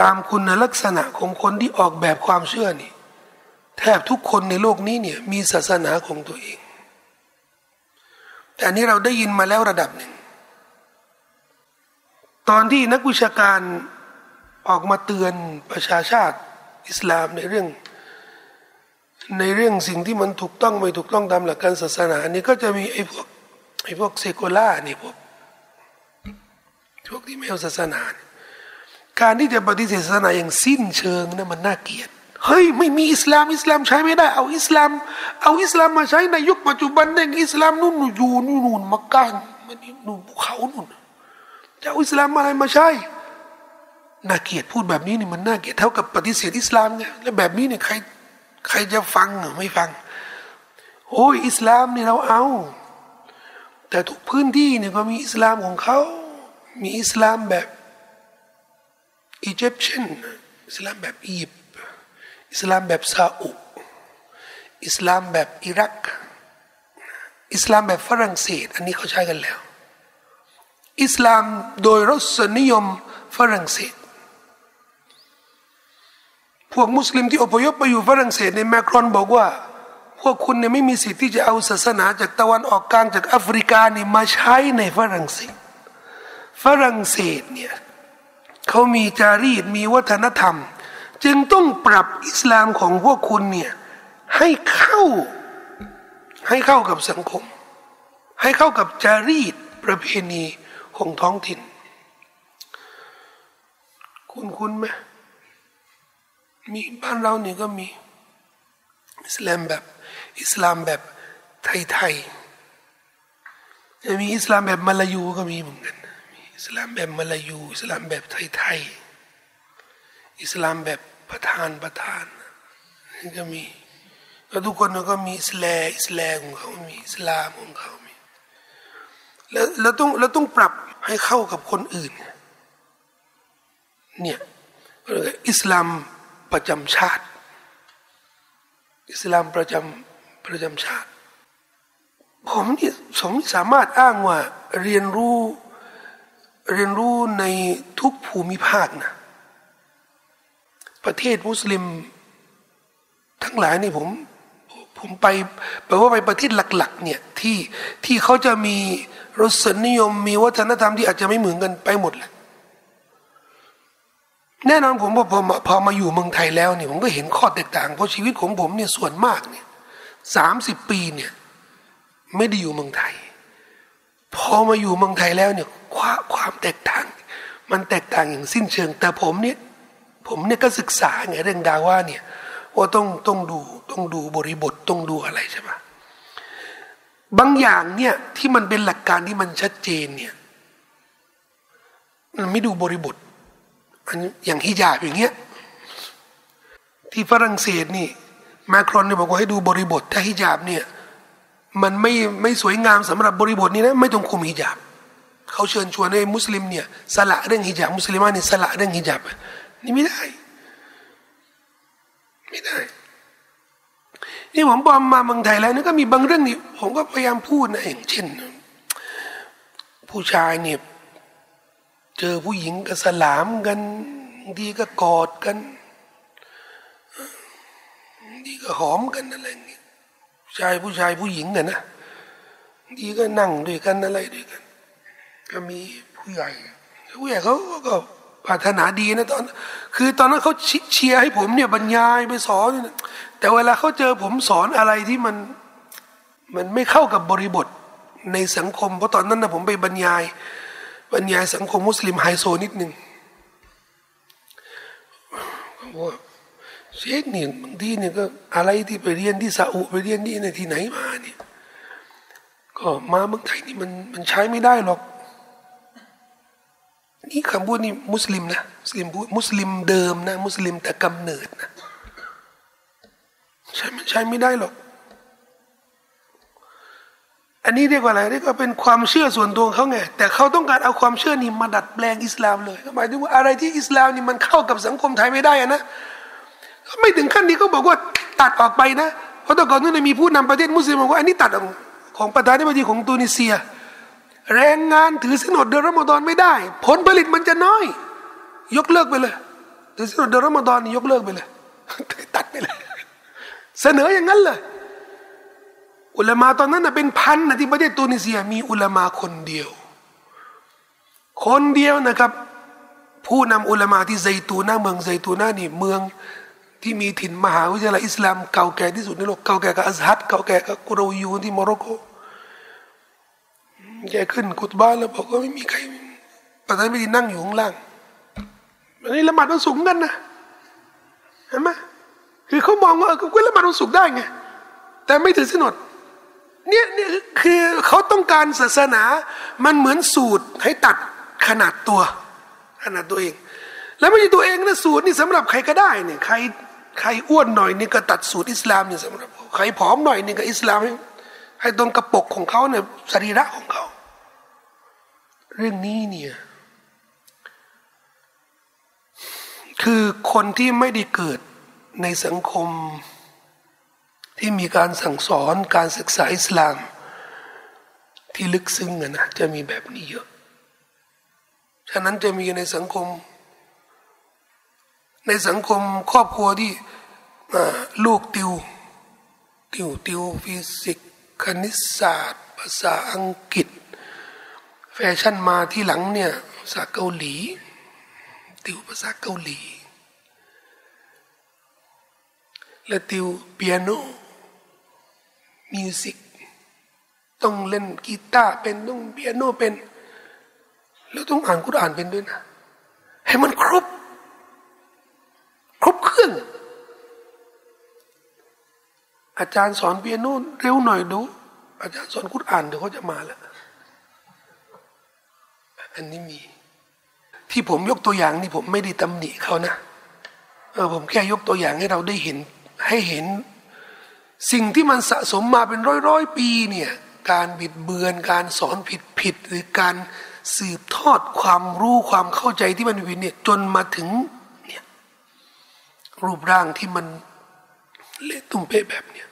ตามคุณลักษณะของคนที่ออกแบบความเชื่อนี่ แทบทุกคนในโลกนี้เนี่ย มีศาสนาของตัวเอง แต่อันนี้เราได้ยินมาแล้วระดับหนึ่ง ตอนที่นักวิชาการออกมาเตือนประชาชาติอิสลามในเรื่อง ในเรื่องสิ่งที่มันถูกต้องไม่ถูกต้องตามหลักการศาสนานี่ก็จะมีไอ้พวกไอ้พวกเซโกล่านี่พวกพวกที่ไม่เอาศาสนา การที่จะปฏิเสธศาสนาอย่างสิ้นเชิงนะมันน่าเกลียดเฮ้ยไม่มีอิสลามอิสลามใช้ไม่ได้ เอาอิสลาม เอาอิสลามมาใช้ในยุคปัจจุบันเนี่ยอิสลามนู่นอยู่นู่นมักกะมันนู่นภูเขานู่น จะอาอิสลามอะไรมาใช่น่าเกียดพูดแบบนี้นี่มันน่าเกียดเท่ากับปฏิเสธอิสลามไงแล้วแบบนี้เนี่ยใครใครจะฟังอะไม่ฟังโอ้ยอิสลามนี่เราเอา แต่ทุกพื้นที่เนี่ยก็มีอิสลามของเขา มีอิสลามแบบอียิปชันอิสลามแบบอียิปต์อิสลามแบบซาอุอิสลามแบบอิรัก อิสลามแบบฝรั่งเศส อันนี้เขาใช้กันแล้ว อิสลามโดยรสนิยมฝรั่งเศส พวกมุสลิมที่อพยพไปอยู่ฝรั่งเศสในแมครอนบอกว่า พวกคุณเนี่ยไม่มีสิทธิ์ที่จะเอาศาสนาจากตะวันออกกลางจากแอฟริกานี่มาใช้ในฝรั่งเศส ฝรั่งเศสเนี่ยเขามีจารีตมีวัฒนธรรม จึงต้องปรับอิสลามของพวกคุณเนี่ยให้เข้าให้เข้ากับสังคม ให้เข้ากับจารีตประเพณี ของท้องถิ่น คุณคุณไหมมีบ้านเราเนี่ยก็มี อิสลามแบบ อิสลามแบบไทยๆจะมีอิสลามแบบมาลายูก็มีเหมือนกันอิสลามแบบมาลายูอิสลามแบบไทยๆอิสลามแบบประธานประธานนี่ก็มีแล้วทุกคนก็มีอิสลามอิสลามของเขามีอิสลามของเขา แล้วเราต้องเราต้องปรับให้เข้ากับคนอื่น เนี่ยอิสลามประจำชาติ อิสลามประจำประจำชาติ ผมนี่ผมสามารถอ้างว่าเรียนรู้เรียนรู้ในทุกภูมิภาคนะประเทศมุสลิม ทั้งหลายนี่ผมผมไปแปลว่าไปประเทศหลัก ๆ เนี่ยที่ที่เขาจะมี รสนิยมมีวัฒนธรรมที่อาจจะไม่เหมือนกันไปหมดแหละแน่นอนผมพอพอพอมาอยู่เมืองไทยแล้วเนี่ยผมก็เห็นข้อแตกต่างเพราะชีวิตของผมเนี่ยส่วนมากเนี่ยสามสิบปีเนี่ยไม่ได้อยู่เมืองไทย พอมาอยู่เมืองไทยแล้วเนี่ยความความแตกต่าง มันแตกต่างอย่างสิ้นเชิง แต่ผมเนี่ยผมเนี่ยก็ศึกษาไงเรื่องดาว่าเนี่ยว่าต้องต้องดูต้องดูบริบทต้องดูอะไรใช่ไหม บางอย่างเนี่ยที่มันเป็นหลักการที่มันชัดเจนเนี่ยมันไม่ดูบริบทอย่างฮิญาบอย่างเงี้ยที่ฝรั่งเศสนี่มาครอนเนี่ยบอกว่าให้ดูบริบท ถ้าฮิญาบเนี่ยมันไม่ไม่สวยงามสำหรับบริบทนี้นะไม่ต้องคุมฮิญาบเขาเชิญชวนให้มุสลิมเนี่ยสละเรื่องฮิญาบมุสลิมานี่สละเรื่องฮิญาบนี่ไม่ได้ ไม่ได้ นี่ผมบอมมาเมืองไทยแล้วนี่ก็มีบางเรื่องนี่ผมก็พยายามพูดนะอย่างเช่น ผู้ชายเนี่ยเจอผู้หญิงก็สลามกันดีก็กอดกันดีก็หอมกันอะไรอย่างเงี้ยชายผู้ชายผู้หญิงเนี่ยนะดีก็นั่งด้วยกันอะไรด้วยกัน ก็มีผู้ใหญ่ผู้ใหญ่เขาก็ ปรารถนาดีนะตอน คือตอนนั้นเขาเชียร์ให้ผมเนี่ยบรรยายไปสอนแต่เวลาเขาเจอผมสอนอะไรที่มันมันไม่เข้ากับบริบทในสังคม เพราะตอนนั้นนะผมไปบรรยาย บรรยายสังคมมุสลิมไฮโซนิดหนึ่งว่าเชคเนี่ยบางทีเนี่ยก็อะไรที่ไปเรียนที่ซาอุไปเรียนที่ในที่ไหนมาเนี่ยก็มาเมืองไทยนี่มันมันใช้ไม่ได้หรอก นี่คำพูดนี่มุสลิมนะมุสลิมพูดมุสลิมเดิมนะมุสลิมแต่กำเนิดนะใช้มันใช้ไม่ได้หรอก อันนี้เรียกว่าอะไรเรียกว่าเป็นความเชื่อส่วนตัวเขาไง แต่เขาต้องการเอาความเชื่อนี้มาดัดแปลงอิสลามเลยหมายถึงว่าอะไรที่อิสลามนี่มันเข้ากับสังคมไทยไม่ได้นะไม่ถึงขั้นนี้เขาบอกว่าตัดออกไปนะ เพราะตก่อนนู้นมีผู้นำประเทศมุสลิมบอกว่าอันนี้ตัดออกของประธานาธิบดีของตูนิเซีย แรงงานถือสินอดเดือนรอมฎอนไม่ได้ ผลผลิตมันจะน้อย ยกเลิกไปเลยถือสินอดเดือนรอมฎอนนี่ยกเลิกไปเลย ตัดไปเลย เสนออย่างนั้นเลยอุลามาตอนนั้นนะเป็นพันนะที่ประเทศตูนิเซียมีอุลามาคนเดียว คนเดียวนะครับ ผู้นำอุลามาที่ไซตูนาเมืองไซตูนานี่เมืองที่มีถิ่นมหาวิทยาลัยอิสลามเก่าแก่ที่สุดในโลกเก่าแก่กับอัซฮัรเก่าแก่กับกอรอวียีนที่โมร็อกโก แกขึ้นคุตบะฮ์แล้วบอกว่าไม่มีใครประธานไม่ได้นั่งอยู่ข้างล่างอันนี้ละหมาดมันสูงกันนะเห็นไหมคือเขามองว่าก็ละหมาดมันสูงได้ไงแต่ไม่ถือสนดเนี่ยนี่คือเขาต้องการศาสนา มันเหมือนสูตรให้ตัดขนาดตัว ขนาดตัวเอง แล้วไม่ใช่ตัวเองนะสูตรนี่สำหรับใครก็ได้เนี่ยใครใครอ้วนหน่อยนี่ก็ตัดสูตรอิสลามเนี่ยสำหรับใครผอมหน่อยนี่ก็อิสลามให้ตรงกระปกของเขาเนี่ยสรีระของเขา เรื่องนี้เนี่ยคือคนที่ไม่ได้เกิดในสังคมที่มีการสั่งสอนการศึกษาอิสลาม ที่ลึกซึ้งนะจะมีแบบนี้เยอะ ฉะนั้นจะมีในสังคม ในสังคมครอบครัวที่ลูกติว ติวติวฟิสิกส์คณิตศาสตร์ ภาษาอังกฤษ แฟชั่นมาที่หลังเนี่ยภาษาเกาหลี ติวภาษาเกาหลี และติวเปียโน music ต้องเล่นกีตาร์เป็นต้องเปียโนเป็น แล้วต้องอ่านกุรอานเป็นด้วยนะ ให้มันครบ ครบเครื่อง อาจารย์สอนเปียโนเร็วหน่อยดู อาจารย์สอนกุรอานเดี๋ยวเขาจะมาแล้ว อันนี้มี ที่ผมยกตัวอย่างนี่ผมไม่ได้ตำหนิเขานะเออผมแค่ยกตัวอย่างให้เราได้เห็นให้เห็น สิ่งที่มันสะสมมาเป็นร้อยร้อยปีเนี่ยการบิดเบือนการสอนผิดผิดหรือการสืบทอดความรู้ความเข้าใจที่มันวินเนี่ยจนมาถึงเนี่ยรูปร่างที่มันเละตุ้มเป๊ะแบบเนี้ย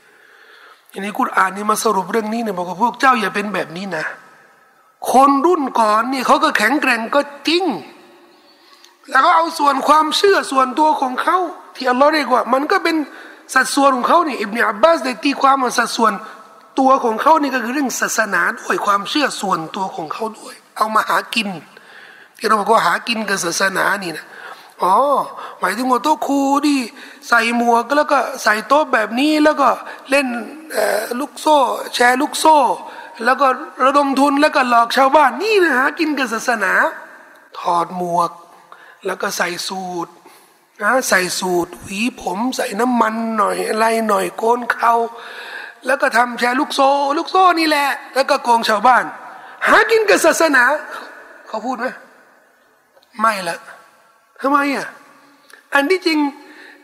อันนี้กุรอานนี่มาสรุปเรื่องนี้เนี่ยบอกว่าพวกเจ้าอย่าเป็นแบบนี้นะ คนรุ่นก่อนนี่เขาก็แข็งแกร่งก็จริง แล้วก็เอาส่วนความเชื่อส่วนตัวของเขาที่อัลลอฮ์เรียกว่า มันก็เป็นสัดส่วนของเขานี่อิบเนอับบาสได้ตีความว่าสัดส่วนตัวของเขานี่ก็คือเรื่องศาสนาด้วยความเชื่อส่วนตัวของเขาด้วย เอามาหากิน ที่เราบอกว่าหากินกับศาสนานี่นะอ๋อหมายถึงว่าโต๊ะครูที่ใส่หมวกแล้วก็ใส่โต๊ะแบบนี้แล้วก็เล่นลูกโซ่ แชร์ลูกโซ่ แล้วก็ระดมทุนแล้วก็หลอกชาวบ้านนี่นะหากินกับศาสนา ถอดหมวก แล้วก็ใส่สูตรนะใส่สูตรหวีผมใส่น้ำมันหน่อยอะไรหน่อยโกนเขาแล้วก็ทำแชร์ลูกโซ่ ลูกโซ่นี่แหละ แล้วก็โกงชาวบ้าน หากินกับศาสนา เขาพูดไหมไม่ละทำไมอะอันที่จริง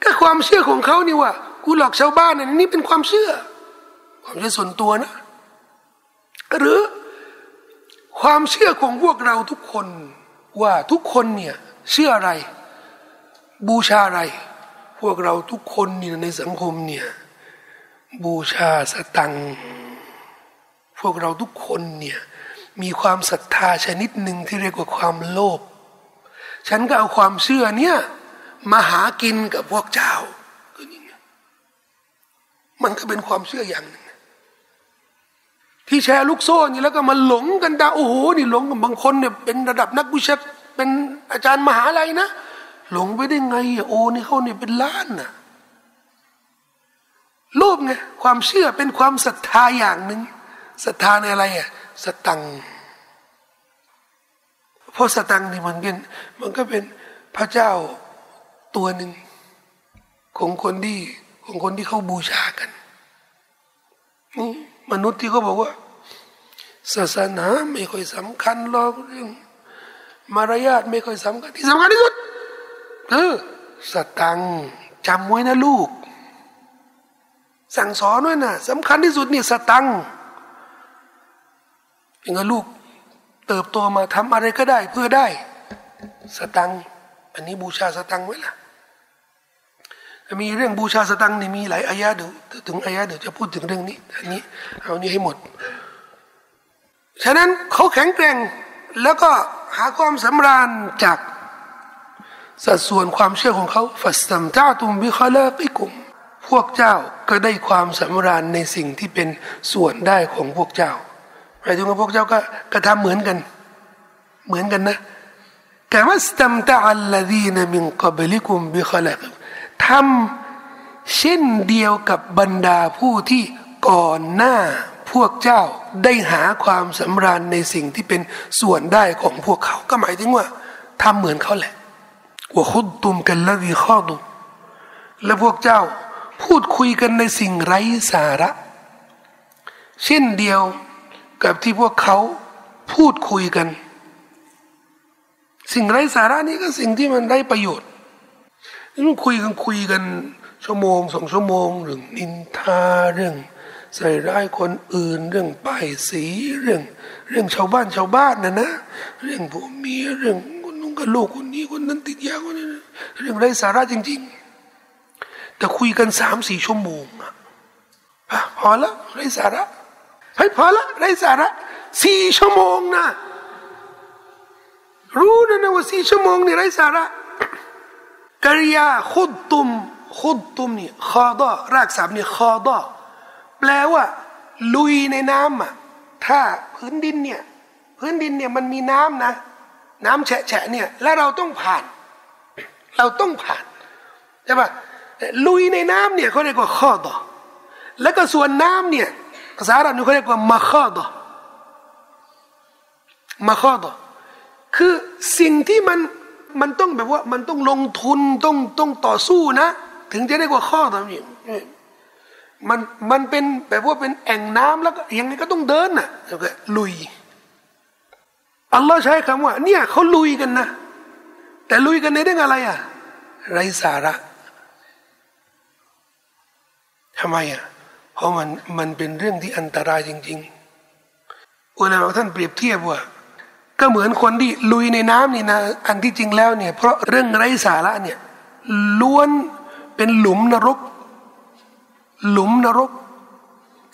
ก็ความเชื่อของเขานี่ว่า กูหลอกชาวบ้านนนี้เป็นความเชื่อ ความเชื่อส่วนตัวนะ หรือความเชื่อของพวกเราทุกคนว่าทุกคนเนี่ยเชื่ออะไร บูชาอะไร พวกเราทุกคนเนี่ยในสังคมเนี่ยบูชาสตัง พวกเราทุกคนเนี่ยมีความศรัทธาชนิดหนึ่งที่เรียกว่าความโลภฉันก็เอาความเชื่อเนี่ยมาหากินกับพวกเจ้าก็นี่ไงมันก็เป็นความเชื่ออย่างหนึ่ง ที่แชร์ลูกโซ่นี่แล้วก็มาหลงกันดาโอ้โหนี่หลงกับบางคนเนี่ยเป็นระดับนักบุชาเป็นอาจารย์มหาลัยนะหลงไปได้ไงอะโอ้นี่เขาเนี่ยเป็นล้านน่ะโลภไงความเชื่อเป็นความศรัทธาอย่างหนึ่งศรัทธาในอะไรอะสตังเพราะสตังนี่มันเป็นมันก็เป็นพระเจ้าตัวหนึ่งของคนที่ของคนที่เขาบูชากันนี่ มนุษย์ที่เขาบอกว่า ศาสนาไม่ค่อยสำคัญหรอกเรื่องมารยาทไม่ค่อยสำคัญที่สำคัญที่สุดเออสตังจำไว้นะลูก สั่งสอนด้วยนะสำคัญที่สุดนี่สตังอย่างนั้นลูก เติบโตมาทำอะไรก็ได้เพื่อได้ สตังอันนี้บูชาสตังไว้ล่ะ มีเรื่องบูชาสตังนี่มีหลายอายะเดี๋ยวถึงอายะเดี๋ยวจะพูดถึงเรื่องนี้อันนี้เอานี้ให้หมด ฉะนั้นเขาแข็งแกร่งแล้วก็หาความสำราญจากสัดส่วนความเชื่อของเขาฟัสตัมเจ้าตุมบิคาลากิกุมพวกเจ้าก็ได้ความสำราญในสิ่งที่เป็นส่วนได้ของพวกเจ้าหมายถึงว่าพวกเจ้าก็กระทำเหมือนกัน เหมือนกันนะกามัสตัมตะอัลลดีนมินกับลิกุมบิขลัก ทำเช่นเดียวกับบรรดาผู้ที่ก่อนหน้าพวกเจ้าได้หาความสำราญในสิ่งที่เป็นส่วนได้ของพวกเขาก็หมายถึงว่าทำเหมือนเขาแหละว่าคุดตุมกันละดีข้อดุและพวกเจ้าพูดคุยกันในสิ่งไร้สาระ เช่นเดียวกับที่พวกเขาพูดคุยกัน สิ่งไร้สาระนี่ก็สิ่งที่มันได้ประโยชน์ นคุยกันคุยกันชั่วโมงสองชั่วโมงเรื่องนินทาเรื่อง ใส่ร้ายคนอื่น เรื่องป้ายสีเรื่อง เรื่องชาวบ้านชาวบ้านนะนะ เรื่องผัวเมียเรื่องคนนู้นกับลูกคนนี้คนนั้นติดยาคนนี้เรื่องไร้สาระจริง ๆ แต่คุยกันสามสี่ชั่วโมงอะพอละไร้สาระเฮ้ยพอละไร้สาระสี่ชั่วโมงนะรู้นะนะว่าสี่ชั่วโมงนี่ไร้สาระ กริยาขุดตุมขุดตุมนี่คอดอรากศัพท์นี่คอดอแปลว่า ลุยในน้ำอะถ้าพื้นดินเนี่ยพื้นดินเนี่ยมันมีน้ำนะ น้ำแฉะเนี่ยแล้วเราต้องผ่าน เราต้องผ่านใช่ปะลุยในน้ำเนี่ยเขาเรียกว่าข้อดอแล้วก็ส่วนน้ำเนี่ยภาษาอาหรับเขาเรียกว่ามาข้อดอมาข้อดอคือสิ่งที่มัน มันต้องแบบว่ามันต้องลงทุนต้องต้องต่อสู้นะ ถึงจะได้กว่าข้อตามนี้มันมันเป็นแบบว่าเป็นแอ่งน้ำแล้วก็ยังไงก็ต้องเดินน่ะแล้วก็ลุยอัลลอฮ์ใช้คำว่า เนี่ยเขาลุยกันนะ แต่ลุยกันในเรื่องอะไรอะไรสาระทำไมอะ เพราะมันมันเป็นเรื่องที่อันตรายจริงๆอุลามะท่านเปรียบเทียบว่า ก็เหมือนคนที่ลุยในน้ำนี่นะอันที่จริงแล้วเนี่ยเพราะเรื่องไร้สาระเนี่ยล้วนเป็นหลุมนรก หลุมนรก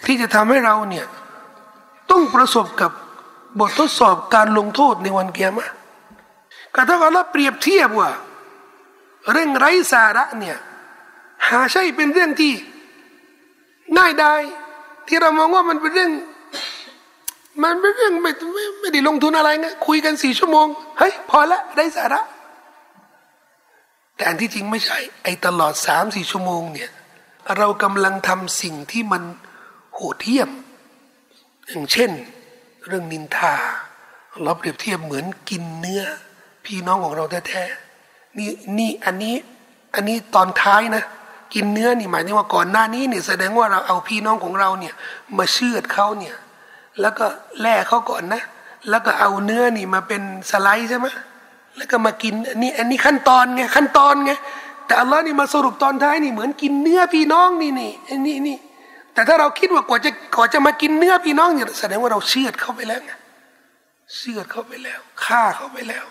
ที่จะทำให้เราเนี่ยต้องประสบกับบททดสอบการลงโทษในวันเกียรติกระทั่งเราเปรียบเทียบว่า เรื่องไร้สาระเนี่ยหาใช่เป็นเรื่องที่ง่ายได้ที่เรามองว่ามันเป็นเรื่อง มันไม่เรื่องไม่ไม่ได้ลงทุนอะไรไงคุยกันสี่ชั่วโมงเฮ้ยพอละได้สาระ แต่อันที่จริงไม่ใช่ ไอ้ตลอดสามสี่ชั่วโมงเนี่ย เรากำลังทำสิ่งที่มันโหดเหี้ยม อย่างเช่น เรื่องนินทา เราเปรียบเทียบเหมือนกินเนื้อ พี่น้องของเราแท้ๆนี่นี่อันนี้อันนี้ตอนท้ายนะกินเนื้อนี่หมายถึงว่าก่อนหน้านี้เนี่ยแสดงว่าเราเอาพี่น้องของเราเนี่ย มาเชื่อดเขาเนี่ย แล้วก็แล่เขาก่อนนะ แล้วก็เอาเนื้อนี่มาเป็นสไลด์ใช่ไหมแล้วก็มากินอันนี้อันนี้ขั้นตอนไงขั้นตอนไงแต่อัลลอฮ์นี่มาสรุปตอนท้ายนี่เหมือนกินเนื้อพี่น้องนี่นี่อันนี้นี่แต่ถ้าเราคิดว่ากว่าจะก่อนจะมากินเนื้อพี่น้องเนี่ยแสดงว่าเราเชื่อเข้าไปแล้วไงเชื่อเข้าไปแล้วฆ่าเข้าไปแล้ว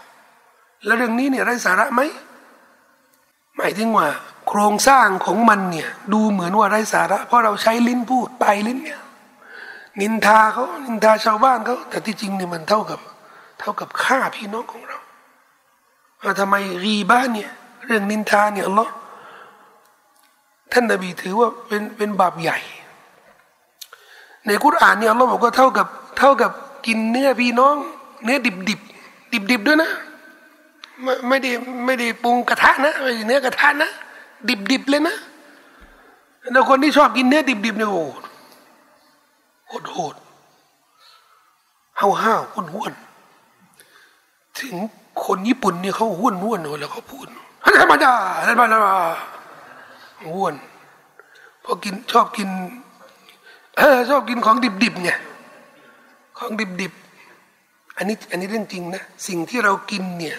แล้วเรื่องนี้เนี่ยไร้สาระไหมหมายถึงว่า โครงสร้างของมันเนี่ย ดูเหมือนว่าไร้สาระ เพราะเราใช้ลิ้นพูดไปลิ้นเนี่ย นินทาเขานินทาชาวบ้านเขาแต่ที่จริงเนี่ยมันเท่ากับ เท่ากับฆ่าพี่น้องของเราทำไมรีบ้านเนี่ย เรื่องนินทาเนี่ยอัลลอฮ์ท่านนบีถือว่าเป็นเป็นบาปใหญ่ ในกุรอานเนี่ยอัลลอฮ์บอกว่าเท่ากับ เท่ากับกินเนื้อพี่น้อง เนื้อดิบดิบดิบดิบด้วยนะ ไม่ไม่ได้ไม่ได้ปรุงกระทะนะไม่เนื้อกระทะนะดิบดิบเลยนะแล้วคนที่ชอบกินเนื้อดิบดิบเนี่ยโอ้ โหดโหดห้าวห้าวห้วนห้วนถึงคนญี่ปุ่นเนี่ยเขาห้วนห้วนแล้วเขาพูดฮันธรรมดาธรรมดาห้วนพอกินชอบกินเออชอบกินของดิบดิบไงของดิบดิบอันนี้อันนี้เรื่องจริงนะสิ่งที่เรากินเนี่ย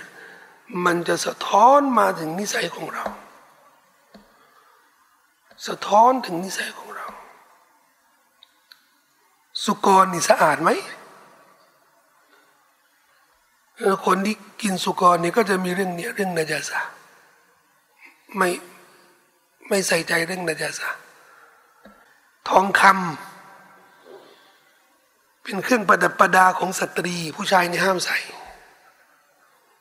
มันจะสะท้อนมาถึงนิสัยของเรา สะท้อนถึงนิสัยของเรา สุกรนี่สะอาดไหมคนที่กินสุกรนี่ก็จะมีเรื่องเนี้ยเรื่องนาจาสะไม่ไม่ใส่ใจเรื่องนาจาสะทองคำเป็นเครื่องประดับประดาของสตรี ผู้ชายนี่ห้ามใส่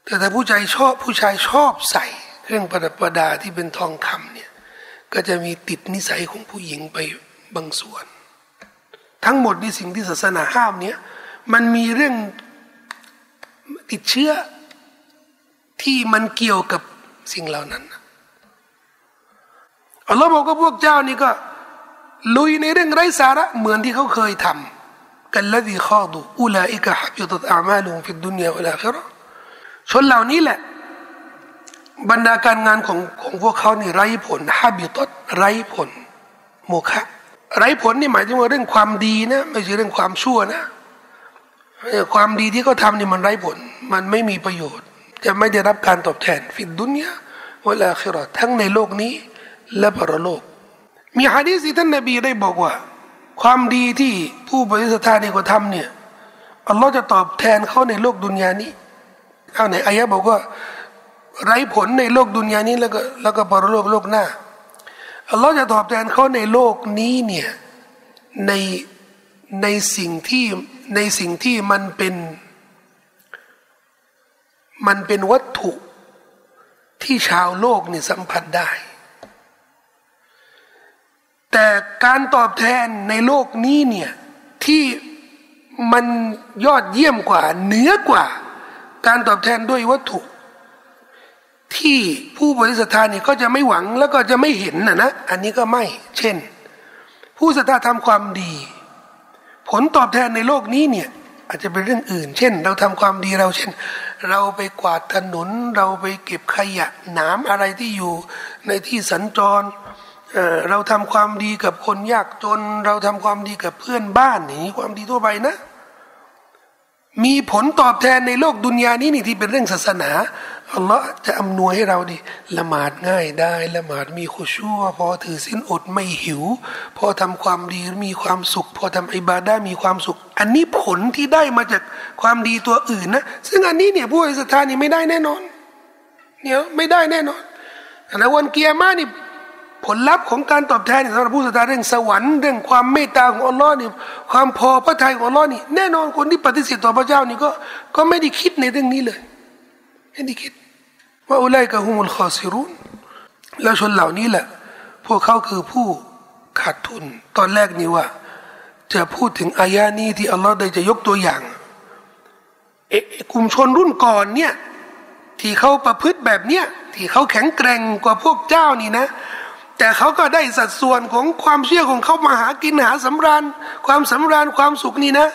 แต่ถ้าผู้ชายชอบผู้ชายชอบใส่ เครื่องประดับประดาที่เป็นทองคำเนี่ยก็จะมีติดนิสัยของผู้หญิงไปบางส่วน ทั้งหมดในสิ่งที่ศาสนาห้ามเนี้ยมันมีเรื่องติดเชื้อที่มันเกี่ยวกับสิ่งเหล่านั้นอัลลอฮ์บอกว่าพวกเจ้านี่ก็ ลุยในเรื่องไร้สาระเหมือนที่เขาเคยทำกันละดีข้อดูอุลาอิกะฮับยุตตอามาลุงฟิดดุนยาอุลาคิรชนเหล่านี้แหละ บรรดาการงานของของพวกเขานี่ไร้ผลฮับยุตไร้ผลโมฆะ ไร้ผลนี่หมายถึงว่าเรื่องความดีนะไม่ใช่เรื่องความชั่วนะความดีที่เขาทำนี่มันไร้ผล มันไม่มีประโยชน์ จะไม่ได้รับการตอบแทนฟิดดุนยาเวลาคิรอทั้งในโลกนี้และปรโลก มีฮะดีษที่ท่านนบีได้บอกว่า ความดีที่ผู้บริสุทธิ์นี่เขาทำเนี่ยอัลลอฮ์จะตอบแทนเขาในโลกดุนยานี้เอาไหนอายะบอกว่า ไร้ผลในโลกดุนยานี้แล้วก็แล้วก็ปรโลกโลกหน้า อัลลอฮ์จะตอบแทนเขาในโลกนี้เนี่ยในในสิ่งที่ในสิ่งที่มันเป็น มันเป็นวัตถุที่ชาวโลกเนี่ยสัมผัสได้ แต่การตอบแทนในโลกนี้เนี่ยที่มันยอดเยี่ยมกว่าเหนือกว่า การตอบแทนด้วยวัตถุ ที่ผู้บริสุทธาเนี่ยก็จะไม่หวังแล้วก็จะไม่เห็นนะนะอันนี้ก็ไม่ เช่น ผู้ศรัทธาทำความดี ผลตอบแทนในโลกนี้เนี่ย อาจจะเป็นเรื่องอื่น เช่น เราทำความดีเราเช่น เราไปกวาดถนน เราไปเก็บขยะหนามอะไรที่อยู่ในที่สัญจรเราทำความดีกับคนยากจน เราทำความดีกับเพื่อนบ้านนี่ความดีทั่วไปนะ มีผลตอบแทนในโลกดุนยานี้นี่ที่เป็นเรื่องศาสนา อัลลอฮ์จะอำนวยให้เราดิละหมาดง่ายได้ ละหมาดมีขุชั่วพอถือสินอดไม่หิว พอทำความดีมีความสุข พอทำอิบาดามีความสุข อันนี้ผลที่ได้มาจากความดีตัวอื่นนะ ซึ่งอันนี้เนี่ยผู้อิสลามนี่ไม่ได้แน่นอนเนี่ยไม่ได้แน่นอนแต่วันเกียร์มานี่ผลลัพธ์ของการตอบแทนสำหรับผู้ศรัทธาเรื่องสวรรค์เรื่องความเมตตาของอัลลอฮ์นี่ความพอพระทัยของอัลลอฮ์นี่แน่นอนคนที่ปฏิเสธต่อพระเจ้านี่ก็ก็ไม่ได้คิดในเรื่องนี้เลย ไม่ได้คิด ว่าอุไลกะฮุมุลคอซิรุนแล้วชนเหล่านี้แหละ พวกเขาคือผู้ขาดทุน ตอนแรกนี่ว่า จะพูดถึงอายานี้ที่อัลลอฮ์ได้จะยกตัวอย่างเอกลุ่มชนรุ่นก่อนเนี่ยที่เขาประพฤติแบบเนี้ยที่เขาแข็งแกร่งกว่าพวกเจ้านี่นะ แต่เขาก็ได้สัดส่วนของความเชื่อของเขามาหากินหาสำราญ ความสำราญความสุขนี่นะ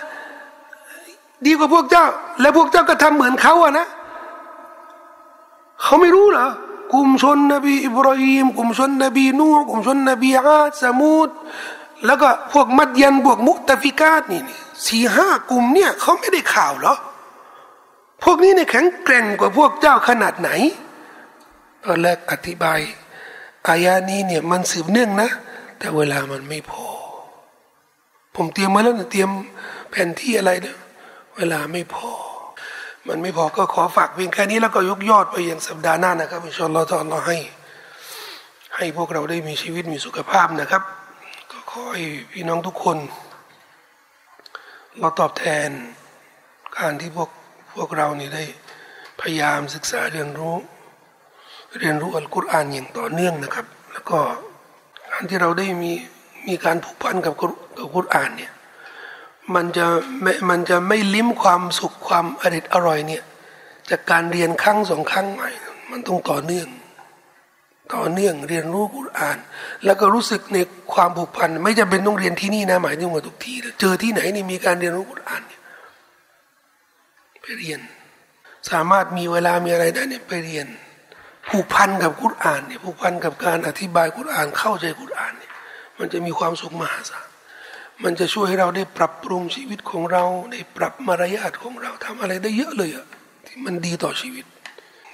ดีกว่าพวกเจ้า และพวกเจ้าก็ทำเหมือนเขาอะนะ เขาไม่รู้เหรอกลุ่มชนนบีอิบราฮิมกลุ่มชนนบีนูกลุ่มชนนบีอาดสมูดแล้วก็พวกมัดยันบวกมุตฟิกาตนี่สี่ห้ากลุ่มเนี่ยเขาไม่ได้ข่าวหรอพวกนี้เนี่ยแข็งแกร่งกว่าพวกเจ้าขนาดไหนตอนแรกอธิบายอายานี้เนี่ยมันสืบเนื่องนะ แต่เวลามันไม่พอ ผมเตรียมมาแล้วนะเตรียมแผนที่อะไรเนะเวลาไม่พอ มันไม่พอก็ขอฝากเพียงแค่นี้แล้วก็ยกยอดไปยังสัปดาห์หน้านะครับอินชอนเราตอนเราให้ ให้พวกเราได้มีชีวิตมีสุขภาพนะครับ ก็ขอให้พี่น้องทุกคน เราตอบแทนการที่พวกพวกเรานี่ได้พยายามศึกษาเรียนรู้ เรียนรู้อัลกุรอานอย่างต่อเนื่องนะครับ แล้วก็การที่เราได้มีมีการผูกพันกับกับกุรอานเนี่ย มันจะไม่มันจะไม่ลิ้มความสุขความอริดอร่อยเนี่ย จากการเรียนครั้งสองครั้งใหม่ มันต้องต่อเนื่อง ต่อเนื่องเรียนรู้กุรอาน แล้วก็รู้สึกในความผูกพัน ไม่จำเป็นต้องเรียนที่นี่นะหมายถึงว่าทุกที่เจอที่ไหนนี่มีการเรียนรู้กุรอานไปเรียน สามารถมีเวลามีอะไรได้เนี่ยไปเรียน ผูกพันกับกุรอานเนี่ยผูกพันกับการอธิบายกุรอานเข้าใจกุรอานเนี่ยมันจะมีความสุขมหาศาล มันจะช่วยให้เราได้ปรับปรุงชีวิตของเราได้ปรับมารยาทของเราทำอะไรได้เยอะเลยอะที่มันดีต่อชีวิต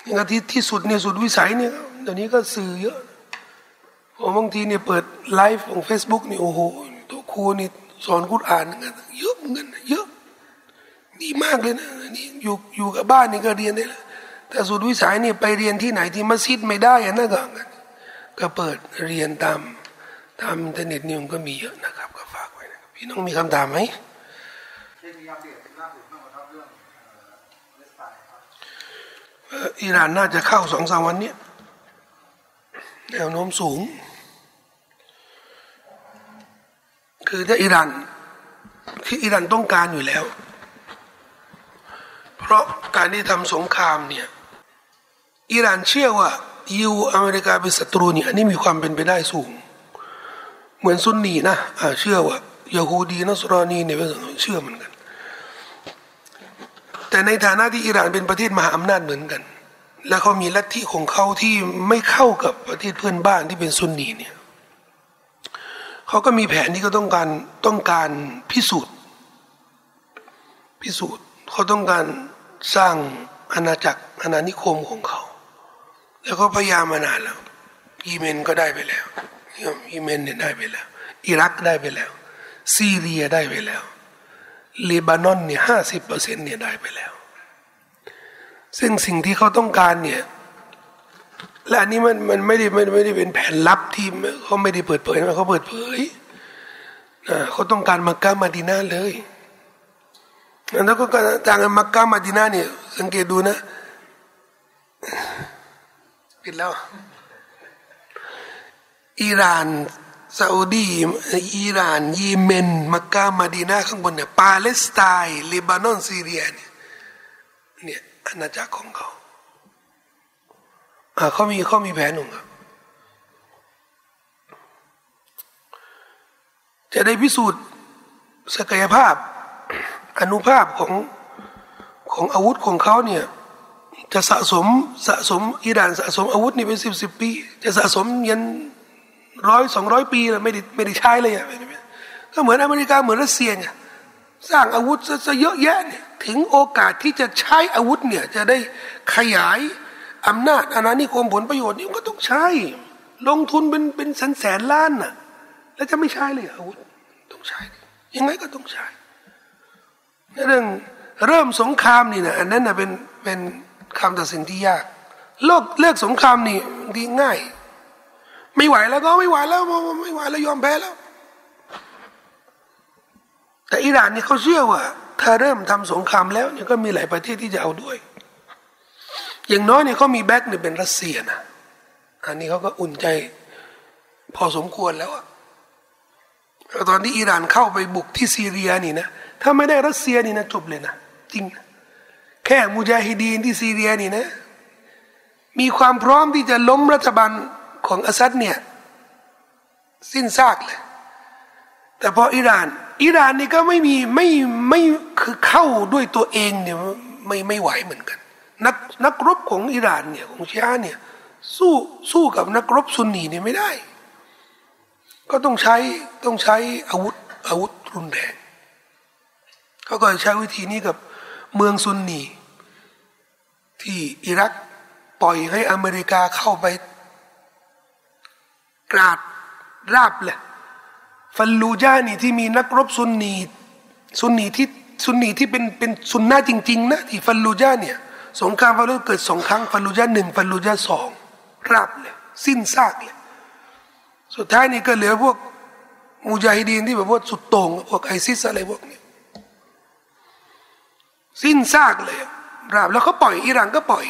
อย่างที่ที่สุดเนี่ยสุดวิสัยเนี่ยเดี๋ยวนี้ก็สื่อเยอะผมบางทีเนี่ยเปิดไลฟ์ของ Facebook นี่โอ้โหตัวครูนี่สอนกุรอานเยอะเหมือนกันเยอะดีมากเลยนะนี่อยู่อยู่กับบ้านนี่ก็เรียนได้แล้วแต่สุดวิสัยเนี่ยไปเรียนที่ไหนที่มัสยิดไม่ได้นะก็ก็เปิดเรียนตามตามอินเทอร์เน็ตนี่มันก็มีเยอะนะ พี่น้องมีคำถามไหมอิหร่านน่าจะเข้าสองสามวันนี้แนวโน้มสูง คือถ้าอิหร่านคืออิหร่านต้องการอยู่แล้ว เพราะการที่ทำสงครามเนี่ยอิหร่านเชื่อว่ายูอเมริกาเป็นศัตรูเนี่ยอันนี้มีความเป็นไปได้สูง เหมือนซุนนีนะะเชื่อว่า ยาฮูดีนัสรอนีเนี่ยเชื่อเหมือนกัน แต่ในฐานะที่อิหร่านเป็นประเทศมหาอำนาจเหมือนกัน และเขามีลัทธิของเขาที่ไม่เข้ากับประเทศเพื่อนบ้านที่เป็นซุนนีเนี่ยเขาก็มีแผนที่เขาต้องการต้องการพิสูจน์ พิสูจน์เขาต้องการสร้างอาณาจักรอาณานิคมของเขา แล้วก็พยายามมานานแล้ว ยีเมนก็ได้ไปแล้วยีเมนเนี่ยได้ไปแล้ว อิรักได้ไปแล้ว ซีเรียได้ไปแล้วเลบานอนเนี่ยห้าสิบเปอร์เซ็นเนี่ยได้ไปแล้ว ซึ่งสิ่งที่เขาต้องการเนี่ยและอันนี้มันมันไม่ได้ไม่ได้เป็นแผนลับที่เขาไม่ได้เปิดเผยนะเขาเปิดเผยนะเขาต้องการมักกะมาดินาเลยแล้วก็การมักกะมาดินาเนี่ยสังเกตดูนะผิดแล้ว อิหร่าน ซาอุดีอิหร่านเยเมน มักกะมาดีนาข้างบนเนี่ยปาเลสไตน์เลบานอนซีเรียเนี่ยเนี่ยอาณาจักรของเขาอ่าเขามีเขามีแผนหนึ่งครับจะได้พิสูจน์ศักยภาพอนุภาพของของอาวุธของเขาเนี่ยจะสะสมสะสมอิหร่านสะสมอาวุธนี่เป็นสิบสิบปี จะสะสมยัน ร้อยสองร้อยปีแล้วไม่ได้ไม่ได้ใช้เลยอะก็เหมือนอเมริกาเหมือนรัสเซียไงสร้างอาวุธซะเยอะแยะเนี่ยถึงโอกาสที่จะใช้อาวุธเนี่ยจะได้ขยายอำนาจอาณานิคมผลประโยชน์นี่ก็ต้องใช้ ลงทุนเป็นเป็นแสนแสนล้านน่ะแล้วจะไม่ใช้เลยอาวุธต้องใช้ ยังไงก็ต้องใช้เรื่องเริ่มสงครามนี่นะอันนั้นนะเป็นเป็นคำตัดสินที่ยาก โลกเลิกสงครามนี่ดีง่าย ไม่ไหวแล้วก็ไม่ไหวแล้วไม่ไหวแล้วยอมแพ้แล้ว แต่อิหร่านนี่เขาเชื่อว่า ถ้าเริ่มทำสงครามแล้วเนี่ยก็มีหลายประเทศที่จะเอาด้วย อย่างน้อยเนี่ยเขามี back เนี่ยเป็นรัสเซียนะอันนี้เขาก็อุ่นใจพอสมควรแล้วอะตอนที่อิหร่านเข้าไปบุกที่ซีเรียนี่นะถ้าไม่ได้รัสเซียนี่นะจบเลยนะจริงแค่มุจาฮิดีนที่ซีเรียนี่นะ มีความพร้อมที่จะล้มรัฐบาล ของอาซัดเนี่ย สิ้นซากเลย แต่พออิหร่าน อิหร่านนี่ก็ไม่มีไม่ไม่คือเข้าด้วยตัวเองเนี่ยไม่ไม่ไหวเหมือนกัน นักนักรบของอิหร่านเนี่ยของชีอะเนี่ยสู้สู้กับนักรบซุนนีเนี่ยไม่ได้ ก็ต้องใช้ต้องใช้อาวุธอาวุธรุนแรงเขาก็ใช้วิธีนี้กับเมืองซุนนีที่อิรักปล่อยให้อเมริกาเข้าไป กราดราบเลยฟัลลูจานี่ที่มีนักรบซุนนีซุนนีที่ซุนนีที่เป็นเป็นซุนนะจริง ๆ นะที่ฟัลลูจาเนี่ยสงครามฟัลลูเกิดสองครั้งฟัลลูจาหนึ่งฟัลลูจาสองราบเลยสิ้นซากเลยสุดท้ายนี่ก็เหลือพวกมุจาฮิดีนที่แบบว่าสุดโต่งพวกไอซิสอะไรพวกนี้สิ้นซากเลยราบแล้วเขาปล่อยอิหร่านก็ปล่อย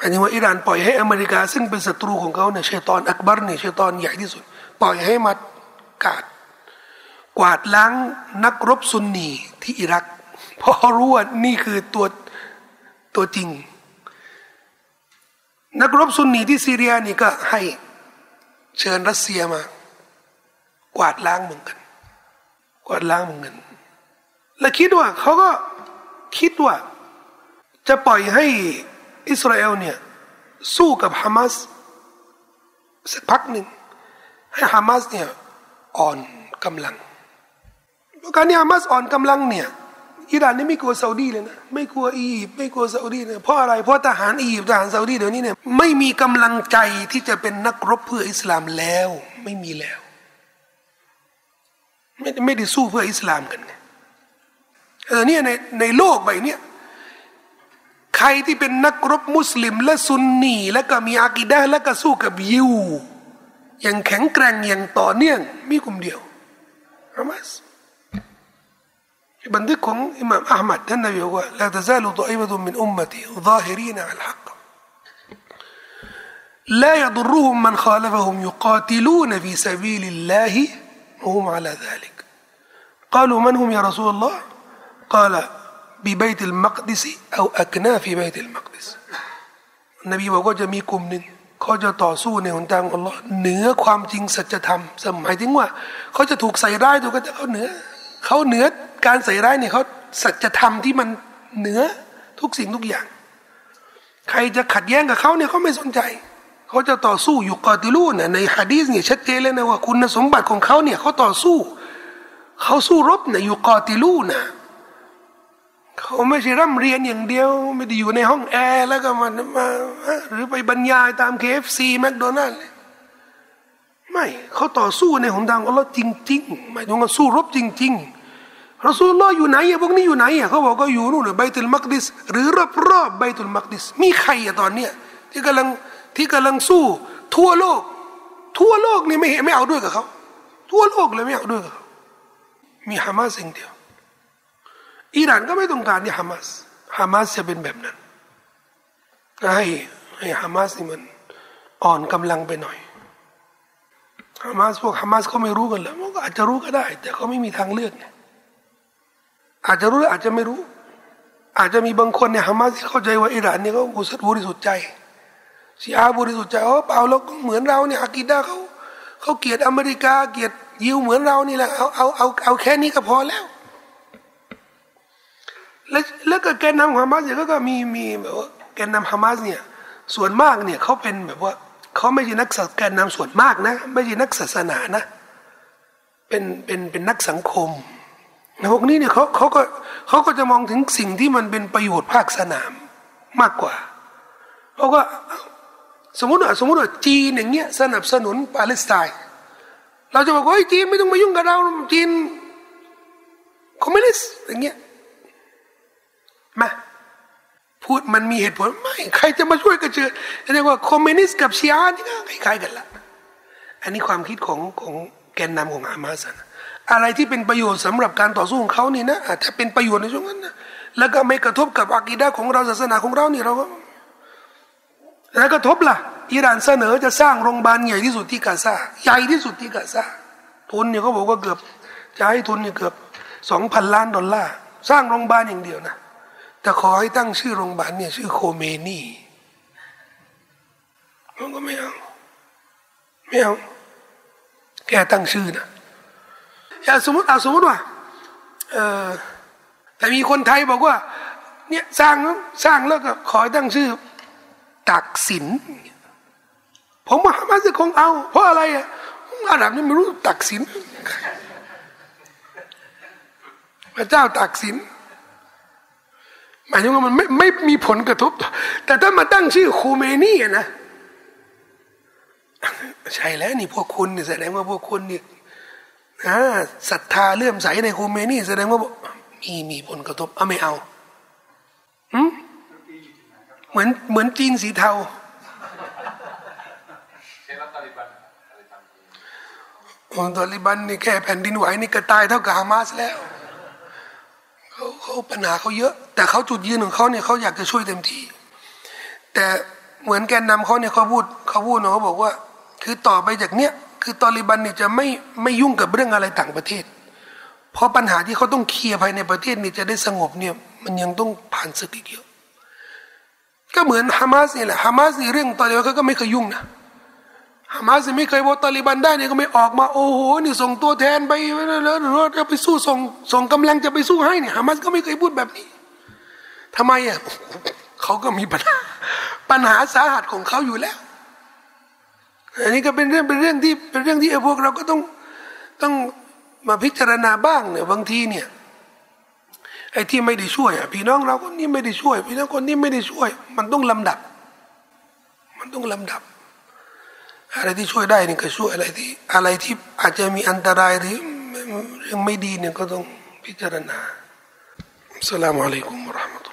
หมายถึงว่าอิหร่านปล่อยให้อเมริกา ซึ่งเป็นศัตรูของเขาเนี่ยชัยตอนอักบัรเนี่ยชัยตอนใหญ่ที่สุด ปล่อยให้มากาดกวาดล้างนักรบซุนนีที่อิรักเพราะรู้ว่านี่คือตัวตัวจริง นักรบซุนนีที่ซีเรียนี่ก็ให้เชิญรัสเซียมา กวาดล้างเหมือนกัน กวาดล้างเหมือนกัน และคิดว่าเขาก็คิดว่า จะปล่อยให้ อิสราเอลเนี่ยสู้กับฮามาสสักพักหนึ่งให้ฮามาสเนี่ยอ่อนกำลังการที่ฮามาสอ่อนกำลังเนี่ยอิหร่านนี่ไม่กลัวซาอุดีเลยนะไม่กลัวอียิปต์ไม่กลัวซาอุดีเลยเพราะอะไรเพราะทหารอียิปต์ทหารซาอุดีเดี๋ยวนี้เนี่ยไม่มีกำลังใจที่จะเป็นนักรบเพื่ออิสลามแล้วไม่มีแล้ว ไม่ไม่ได้สู้เพื่ออิสลามกันไงเออเนี่ยในในโลกใบนี้ ใครที่เป็นนักรบมุสลิม และซุนนีและก็มีอากิดะและก็สู้กับยิวอย่างแข็งแกร่งอย่างต่อเนื่องมีกลุ่มเดียวฮามาสบันทึกของอิหม่ามอัลมัดท่านนบีบอกว่าลาตะซาลุตอิบะตุมินอุมมติซาฮิรีนอัลฮัก لا يضرهم من خالفهم يقاتلون في سبيل الله وهم على ذلك قالوا من هم يا رسول الله قال ببيت المقدس أو أكناف بيت المقدس นบีบอกว่าจะมีกลุ่มหนึ่งเขาจะต่อสู้ในหนทางอัลลอฮ์เหนือความจริงสัจธรรมสมัยถึงว่าเขาจะถูกใส่ร้ายถูกก็จะเขาเหนือเขาเหนือการใส่ร้ายเนี่ยเขาสัจธรรมที่มันเหนือทุกสิ่งทุกอย่าง ใครจะขัดแย้งกับเขาเนี่ยเขาไม่สนใจเขาจะต่อสู้อยู่กอติลูนะในฮะดีษเนี่ยชัดเจนเลยนะว่าคุณสมบัติของเขาเนี่ยเขาต่อสู้เขาสู้รบเนี่ยอยู่กอติลูนะ เขาไม่ใช่ร่ำเรียนอย่างเดียว ไม่ได้อยู่ในห้องแอร์แล้วก็มามาหรือไปบรรยายตาม KFC McDonald'sไม่เขาต่อสู้ในหนทางอัลลอฮ์จริงๆหมายถึงว่าสู้รบจริงๆรอสูลลออยู่ไหนอะพวกนี้อยู่ไหนอะเขาบอกก็อยู่นู่นใบตุลมักดิสหรือรอบๆใบตุลมักดิสมีใครอะตอนเนี้ยที่กำลังที่กำลังสู้ ทั่วโลก ทั่วโลกนี่ไม่ไม่เอาด้วยกับเขาทั่วโลกเลยไม่เอาด้วยกับเขามีฮามาสเองเดียว อิหร่านก็ไม่ต้องการที่ฮามาสฮามาสจะเป็นแบบนั้นให้ให้ฮามาสนี่มันอ่อนกำลังไปหน่อยฮามาสพวกฮามาสเขาไม่รู้กันแล้วมันก็อาจจะรู้ก็ได้ แต่เขาไม่มีทางเลือกไงอาจจะรู้อาจจะไม่รู้ อาจจะมีบางคนเนี่ยฮามาสที่เข้าใจว่าอิหร่านเนี่ยเขาบริสุทธิ์ใจชีอาบริสุทธิ์ใจอ๋อเปล่าเราก็เหมือนเราเนี่ยอากิดาเขาเขาเกลียดอเมริกาเกลียดยิวเหมือนเรานี่แหละเอาเอาเอาเอาแค่นี้ก็พอแล้ว แล้วแล้วก็แกนนำฮามาสเนี่ยก็มีมีแบบว่าแกนนำฮามาสเนี่ยส่วนมากเนี่ยเขาเป็นแบบว่าเขาไม่ใช่นักแกนนำส่วนมากนะ ไม่ใช่นักศาสนานะ เป็นเป็นเป็นนักสังคมพวกนี้เนี่ยเขาเขาก็เขาก็จะมองถึงสิ่งที่มันเป็นประโยชน์ภาคสนามมากกว่าเขาก็สมมติว่าสมมติว่าจีนอย่างเงี้ยสนับสนุนปาเลสไตน์เราจะบอกว่าจีนไม่ต้องมายุ่งกับเราจีนคอมมิวนิสต์อย่างเงี้ย มาพูดมันมีเหตุผลไม่ ใครจะมาช่วยกันเจอเรียกว่าคอมมิวนิสต์กับชีอะนี่ก็คล้ายๆกันละอันนี้ความคิดของของแกนนำของฮามาสนะอะไรที่เป็นประโยชน์สำหรับการต่อสู้ของเขานี่นะอาจจะเป็นประโยชน์ในช่วงนั้นนะแล้วก็ไม่กระทบกับอากีดะของเราศาสนาของเรานี่เราก็แล้วกระทบล่ะอิหร่านเสนอจะสร้างโรงพยาบาลใหญ่ที่สุดที่กาซาใหญ่ที่สุดที่กาซาทุนเนี่ยเขาบอกว่าเกือบจะให้ทุนเนี่ยเกือบสองพันล้านดอลลาร์สร้างโรงพยาบาลอย่างเดียวนะ แต่ขอให้ตั้งชื่อโรงพยาบาลเนี่ยชื่อโคเมนีมันก็ไม่เอาไม่เอาแกตั้งชื่อนะอย่าสมมติเอาสมมติว่าเออแต่มีคนไทยบอกว่า เนี่ยสร้างสร้างแล้วก็ขอให้ตั้งชื่อ ตักสินผมว่าฮามาสคงเอา เพราะอะไรอะอาหรับนี่ไม่รู้ตักสินพระเจ้าตักสิน หมายถึงว่ามันไม่ไม่มีผลกระทบ แต่ถ้ามาตั้งชื่อคูเมนี่นะใช่แล้วนี่พวกคุณแสดงว่าพวกคุณนี่ศรัทธาเลื่อมใสในคูเมนี่แสดงว่ามีมีผลกระทบเอาไม่เอาหืมเหมือนเหมือนจีนสีเทาโอ้ตอลิบันนี่แค่แผ่นดินไหวนี่ก็ตายเท่ากับฮามาสแล้ว เขาเขาปัญหาเขาเยอะ แต่เขาจุดยืนของเขาเนี่ยเขาอยากจะช่วยเต็มที่ แต่เหมือนแกนนำเขาเนี่ยเขาพูดเขาพูดเขาบอกว่า คือต่อไปจากเนี้ยคือตอลิบันเนี่ยจะไม่ไม่ยุ่งกับเรื่องอะไรต่างประเทศ เพราะปัญหาที่เขาต้องเคลียร์ภายในประเทศนี่จะได้สงบเนี่ยมันยังต้องผ่านศึกอีกเยอะก็เหมือนฮามาสนี่แหละฮามาสนี่เรื่องตอลิบันเขาก็ไม่เคยยุ่งนะ ฮามาสไม่เคยบอกตอลิบันได้เนี่ยก็ไม่ออกมาโอ้โหนี่ส่งตัวแทนไปแล้วรือว่าจะไปสู้ส่งส่งกำลังจะไปสู้ให้เนี่ยฮามาสก็ไม่เคยพูดแบบนี้ทำไมอะเขาก็มีปัญหาปัญหาสาหัสของเขาอยู่แล้ว อันนี้ก็เป็นเรื่องเป็นเรื่องที่เป็นเรื่องที่พวกเราก็ต้องต้องมาพิจารณาบ้างเนี่ยบางทีเนี่ยไอ้ที่ไม่ได้ช่วยอะพี่น้องเราคนนี้ไม่ได้ช่วย พี่น้องคนนี้ไม่ได้ช่วย มันต้องลำดับ มันต้องลำดับ อะไรที่ช่วยได้นี่ก็ช่วยอะไรที่ อะไรที่อาจจะมีอันตรายหรือเรื่องไม่ดีเนี่ยก็ต้องพิจารณาสลามุอะลัยกุมวะราะห์